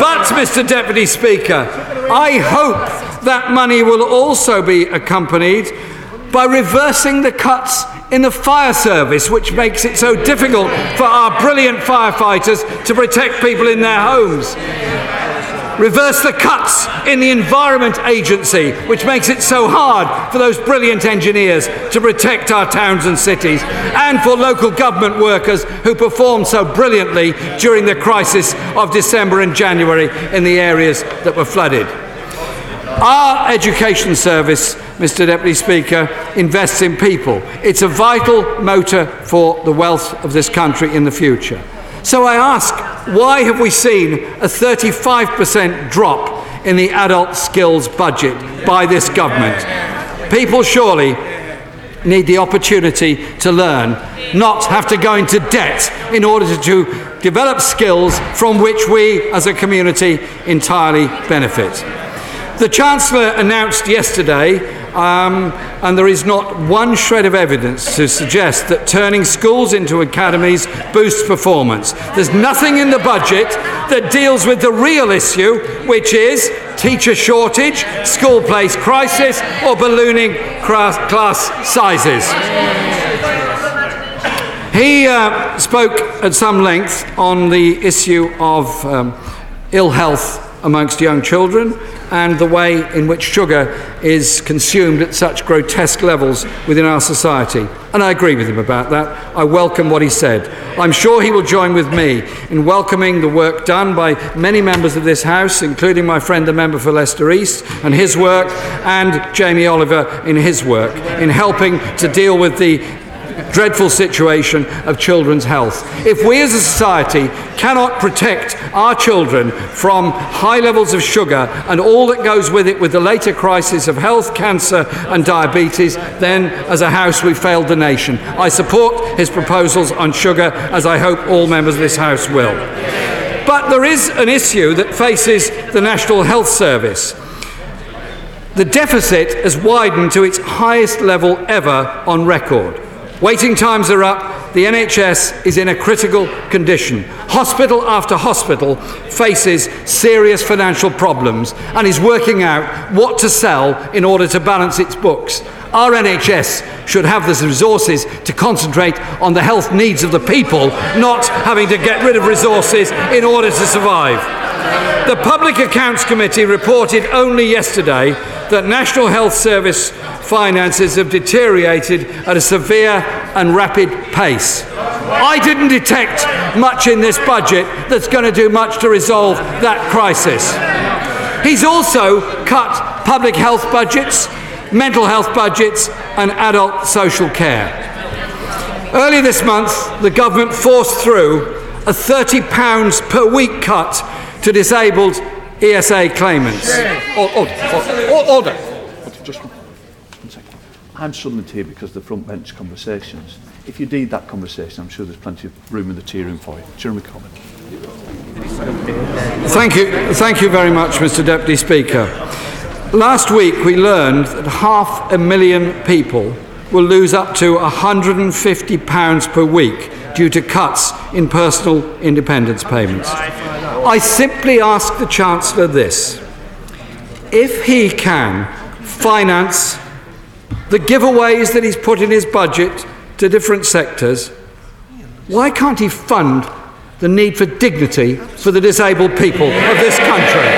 but, Mr. Deputy Speaker, I hope that money will also be accompanied by reversing the cuts in the fire service, which makes it so difficult for our brilliant firefighters to protect people in their homes. Reverse the cuts in the Environment Agency, which makes it so hard for those brilliant engineers to protect our towns and cities, and for local government workers who performed so brilliantly during the crisis of December and January in the areas that were flooded. Our education service Mr Deputy Speaker, invests in people. It's a vital motor for the wealth of this country in the future. So I ask, why have we seen a 35% drop in the adult skills budget by this government? People surely need the opportunity to learn, not have to go into debt in order to develop skills from which we as a community entirely benefit. The Chancellor announced yesterday um, and there is not one shred of evidence to suggest that turning schools into academies boosts performance. There's nothing in the budget that deals with the real issue, which is teacher shortage, school place crisis, or ballooning class sizes. He uh, spoke at some length on the issue of um, ill health amongst young children and the way in which sugar is consumed at such grotesque levels within our society. And I agree with him about that. I welcome what he said. I'm sure he will join with me in welcoming the work done by many members of this House, including my friend the member for Leicester East and his work, and Jamie Oliver in his work, in helping to deal with the dreadful situation of children's health. If we as a society cannot protect our children from high levels of sugar and all that goes with it with the later crisis of health, cancer, and diabetes, then as a House we failed the nation. I support his proposals on sugar, as I hope all members of this House will. But there is an issue that faces the National Health Service. The deficit has widened to its highest level ever on record. Waiting times are up. The NHS is in a critical condition. Hospital after hospital faces serious financial problems and is working out what to sell in order to balance its books. Our NHS should have the resources to concentrate on the health needs of the people, not having to get rid of resources in order to survive. The Public Accounts Committee reported only yesterday that National Health Service finances have deteriorated at a severe and rapid pace. I didn't detect much in this budget that's going to do much to resolve that crisis. He's also cut public health budgets, mental health budgets, and adult social care. Earlier this month, the government forced through a £30 per week cut to disabled ESA claimants. Order. Oh, oh, oh, order. Just one second. I'm summoned here because of the front bench conversations. If you need that conversation, I'm sure there's plenty of room in the tea room for you. Jeremy Corbyn. Thank you. Thank you very much, Mr Deputy Speaker. Last week we learned that half a million people will lose up to £150 per week due to cuts in personal independence payments. I simply ask the Chancellor this if he can finance the giveaways that he's put in his budget to different sectors, why can't he fund the need for dignity for the disabled people of this country?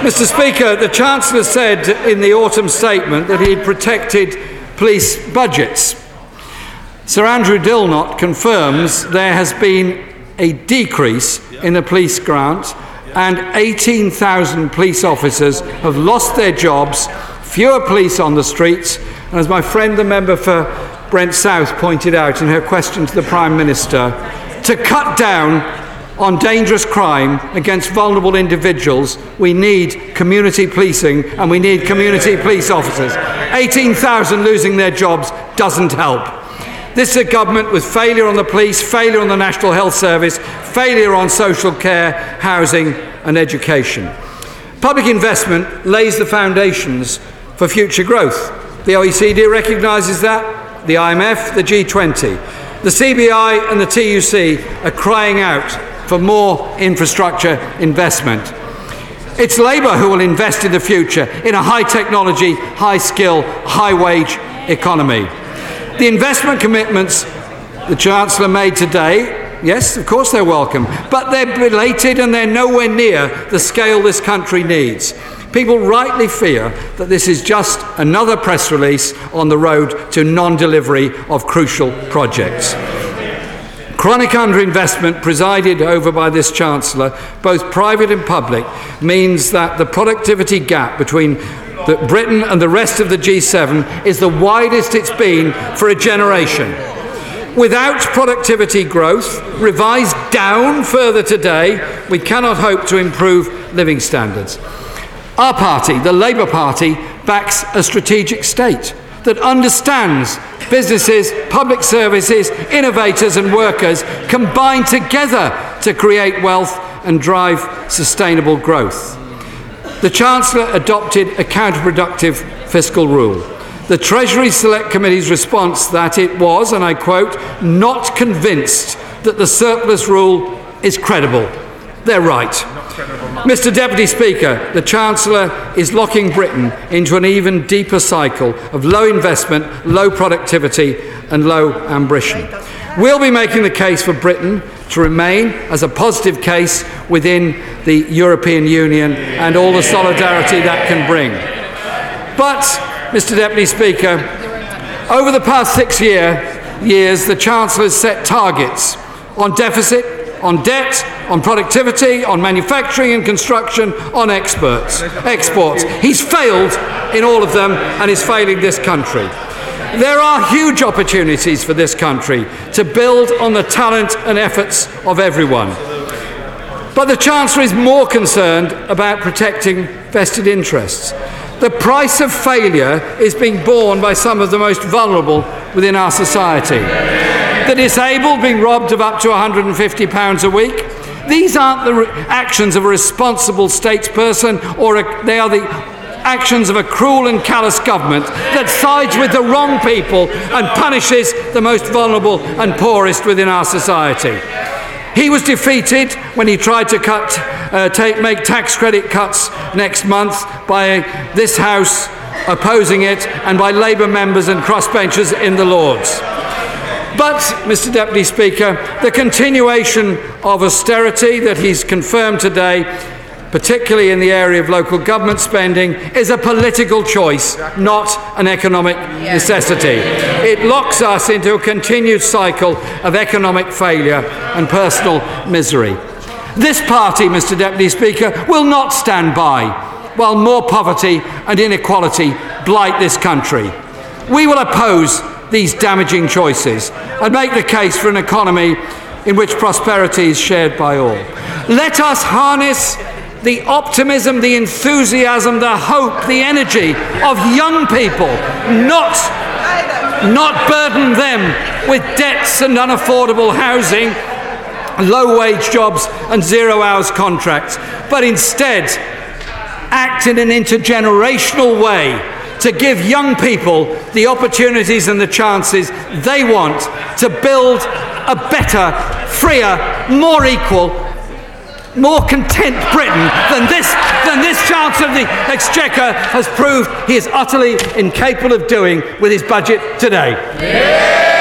Mr. Speaker, the Chancellor said in the autumn statement that he had protected police budgets. Sir Andrew Dilnot confirms there has been a decrease in the police grant and 18,000 police officers have lost their jobs, fewer police on the streets, and as my friend, the member for Brent South, pointed out in her question to the Prime Minister, to cut down on dangerous crime against vulnerable individuals, we need community policing and we need community police officers. 18,000 losing their jobs doesn't help. This is a government with failure on the police, failure on the National Health Service, failure on social care, housing, and education. Public investment lays the foundations for future growth. The OECD recognises that, the IMF, the G20. The CBI and the TUC are crying out for more infrastructure investment. It's Labour who will invest in the future in a high technology, high skill, high wage economy. The investment commitments the Chancellor made today, yes, of course they're welcome, but they're belated and they're nowhere near the scale this country needs. People rightly fear that this is just another press release on the road to non delivery of crucial projects. chronic underinvestment presided over by this Chancellor, both private and public, means that the productivity gap between the Britain and the rest of the G7 is the widest it's been for a generation. Without productivity growth, revised down further today, we cannot hope to improve living standards. Our party, the Labour Party, backs a strategic state that understands businesses, public services, innovators, and workers combine together to create wealth and drive sustainable growth. The Chancellor adopted a counterproductive fiscal rule. The Treasury Select Committee's response that it was, and I quote, not convinced that the surplus rule is credible. They're right. Mr Deputy Speaker, the Chancellor is locking Britain into an even deeper cycle of low investment, low productivity and low ambition. We'll be making the case for Britain to remain as a positive case within the European Union and all the solidarity that can bring. But, Mr Deputy Speaker, over the past six year, years, the Chancellor has set targets on deficit, on debt, on productivity, on manufacturing and construction, on experts, exports. He's failed in all of them and is failing this country. There are huge opportunities for this country to build on the talent and efforts of everyone. But the Chancellor is more concerned about protecting vested interests. The price of failure is being borne by some of the most vulnerable within our society the disabled being robbed of up to £150 a week. These aren't the actions of a responsible statesperson, or a, they are the actions of a cruel and callous government that sides with the wrong people and punishes the most vulnerable and poorest within our society. He was defeated when he tried to cut, uh, take, make tax credit cuts next month by this House opposing it and by Labour members and crossbenchers in the Lords. But, Mr Deputy Speaker, the continuation of austerity that he's confirmed today, particularly in the area of local government spending, is a political choice, not an economic necessity. It locks us into a continued cycle of economic failure and personal misery. This party, Mr Deputy Speaker, will not stand by while more poverty and inequality blight this country. We will oppose these damaging choices and make the case for an economy in which prosperity is shared by all. Let us harness the optimism, the enthusiasm, the hope, the energy of young people, not, not burden them with debts and unaffordable housing, low wage jobs, and zero hours contracts, but instead act in an intergenerational way to give young people the opportunities and the chances they want to build a better, freer, more equal, more content Britain than this, than this Chancellor of the Exchequer has proved he is utterly incapable of doing with his budget today. Yeah.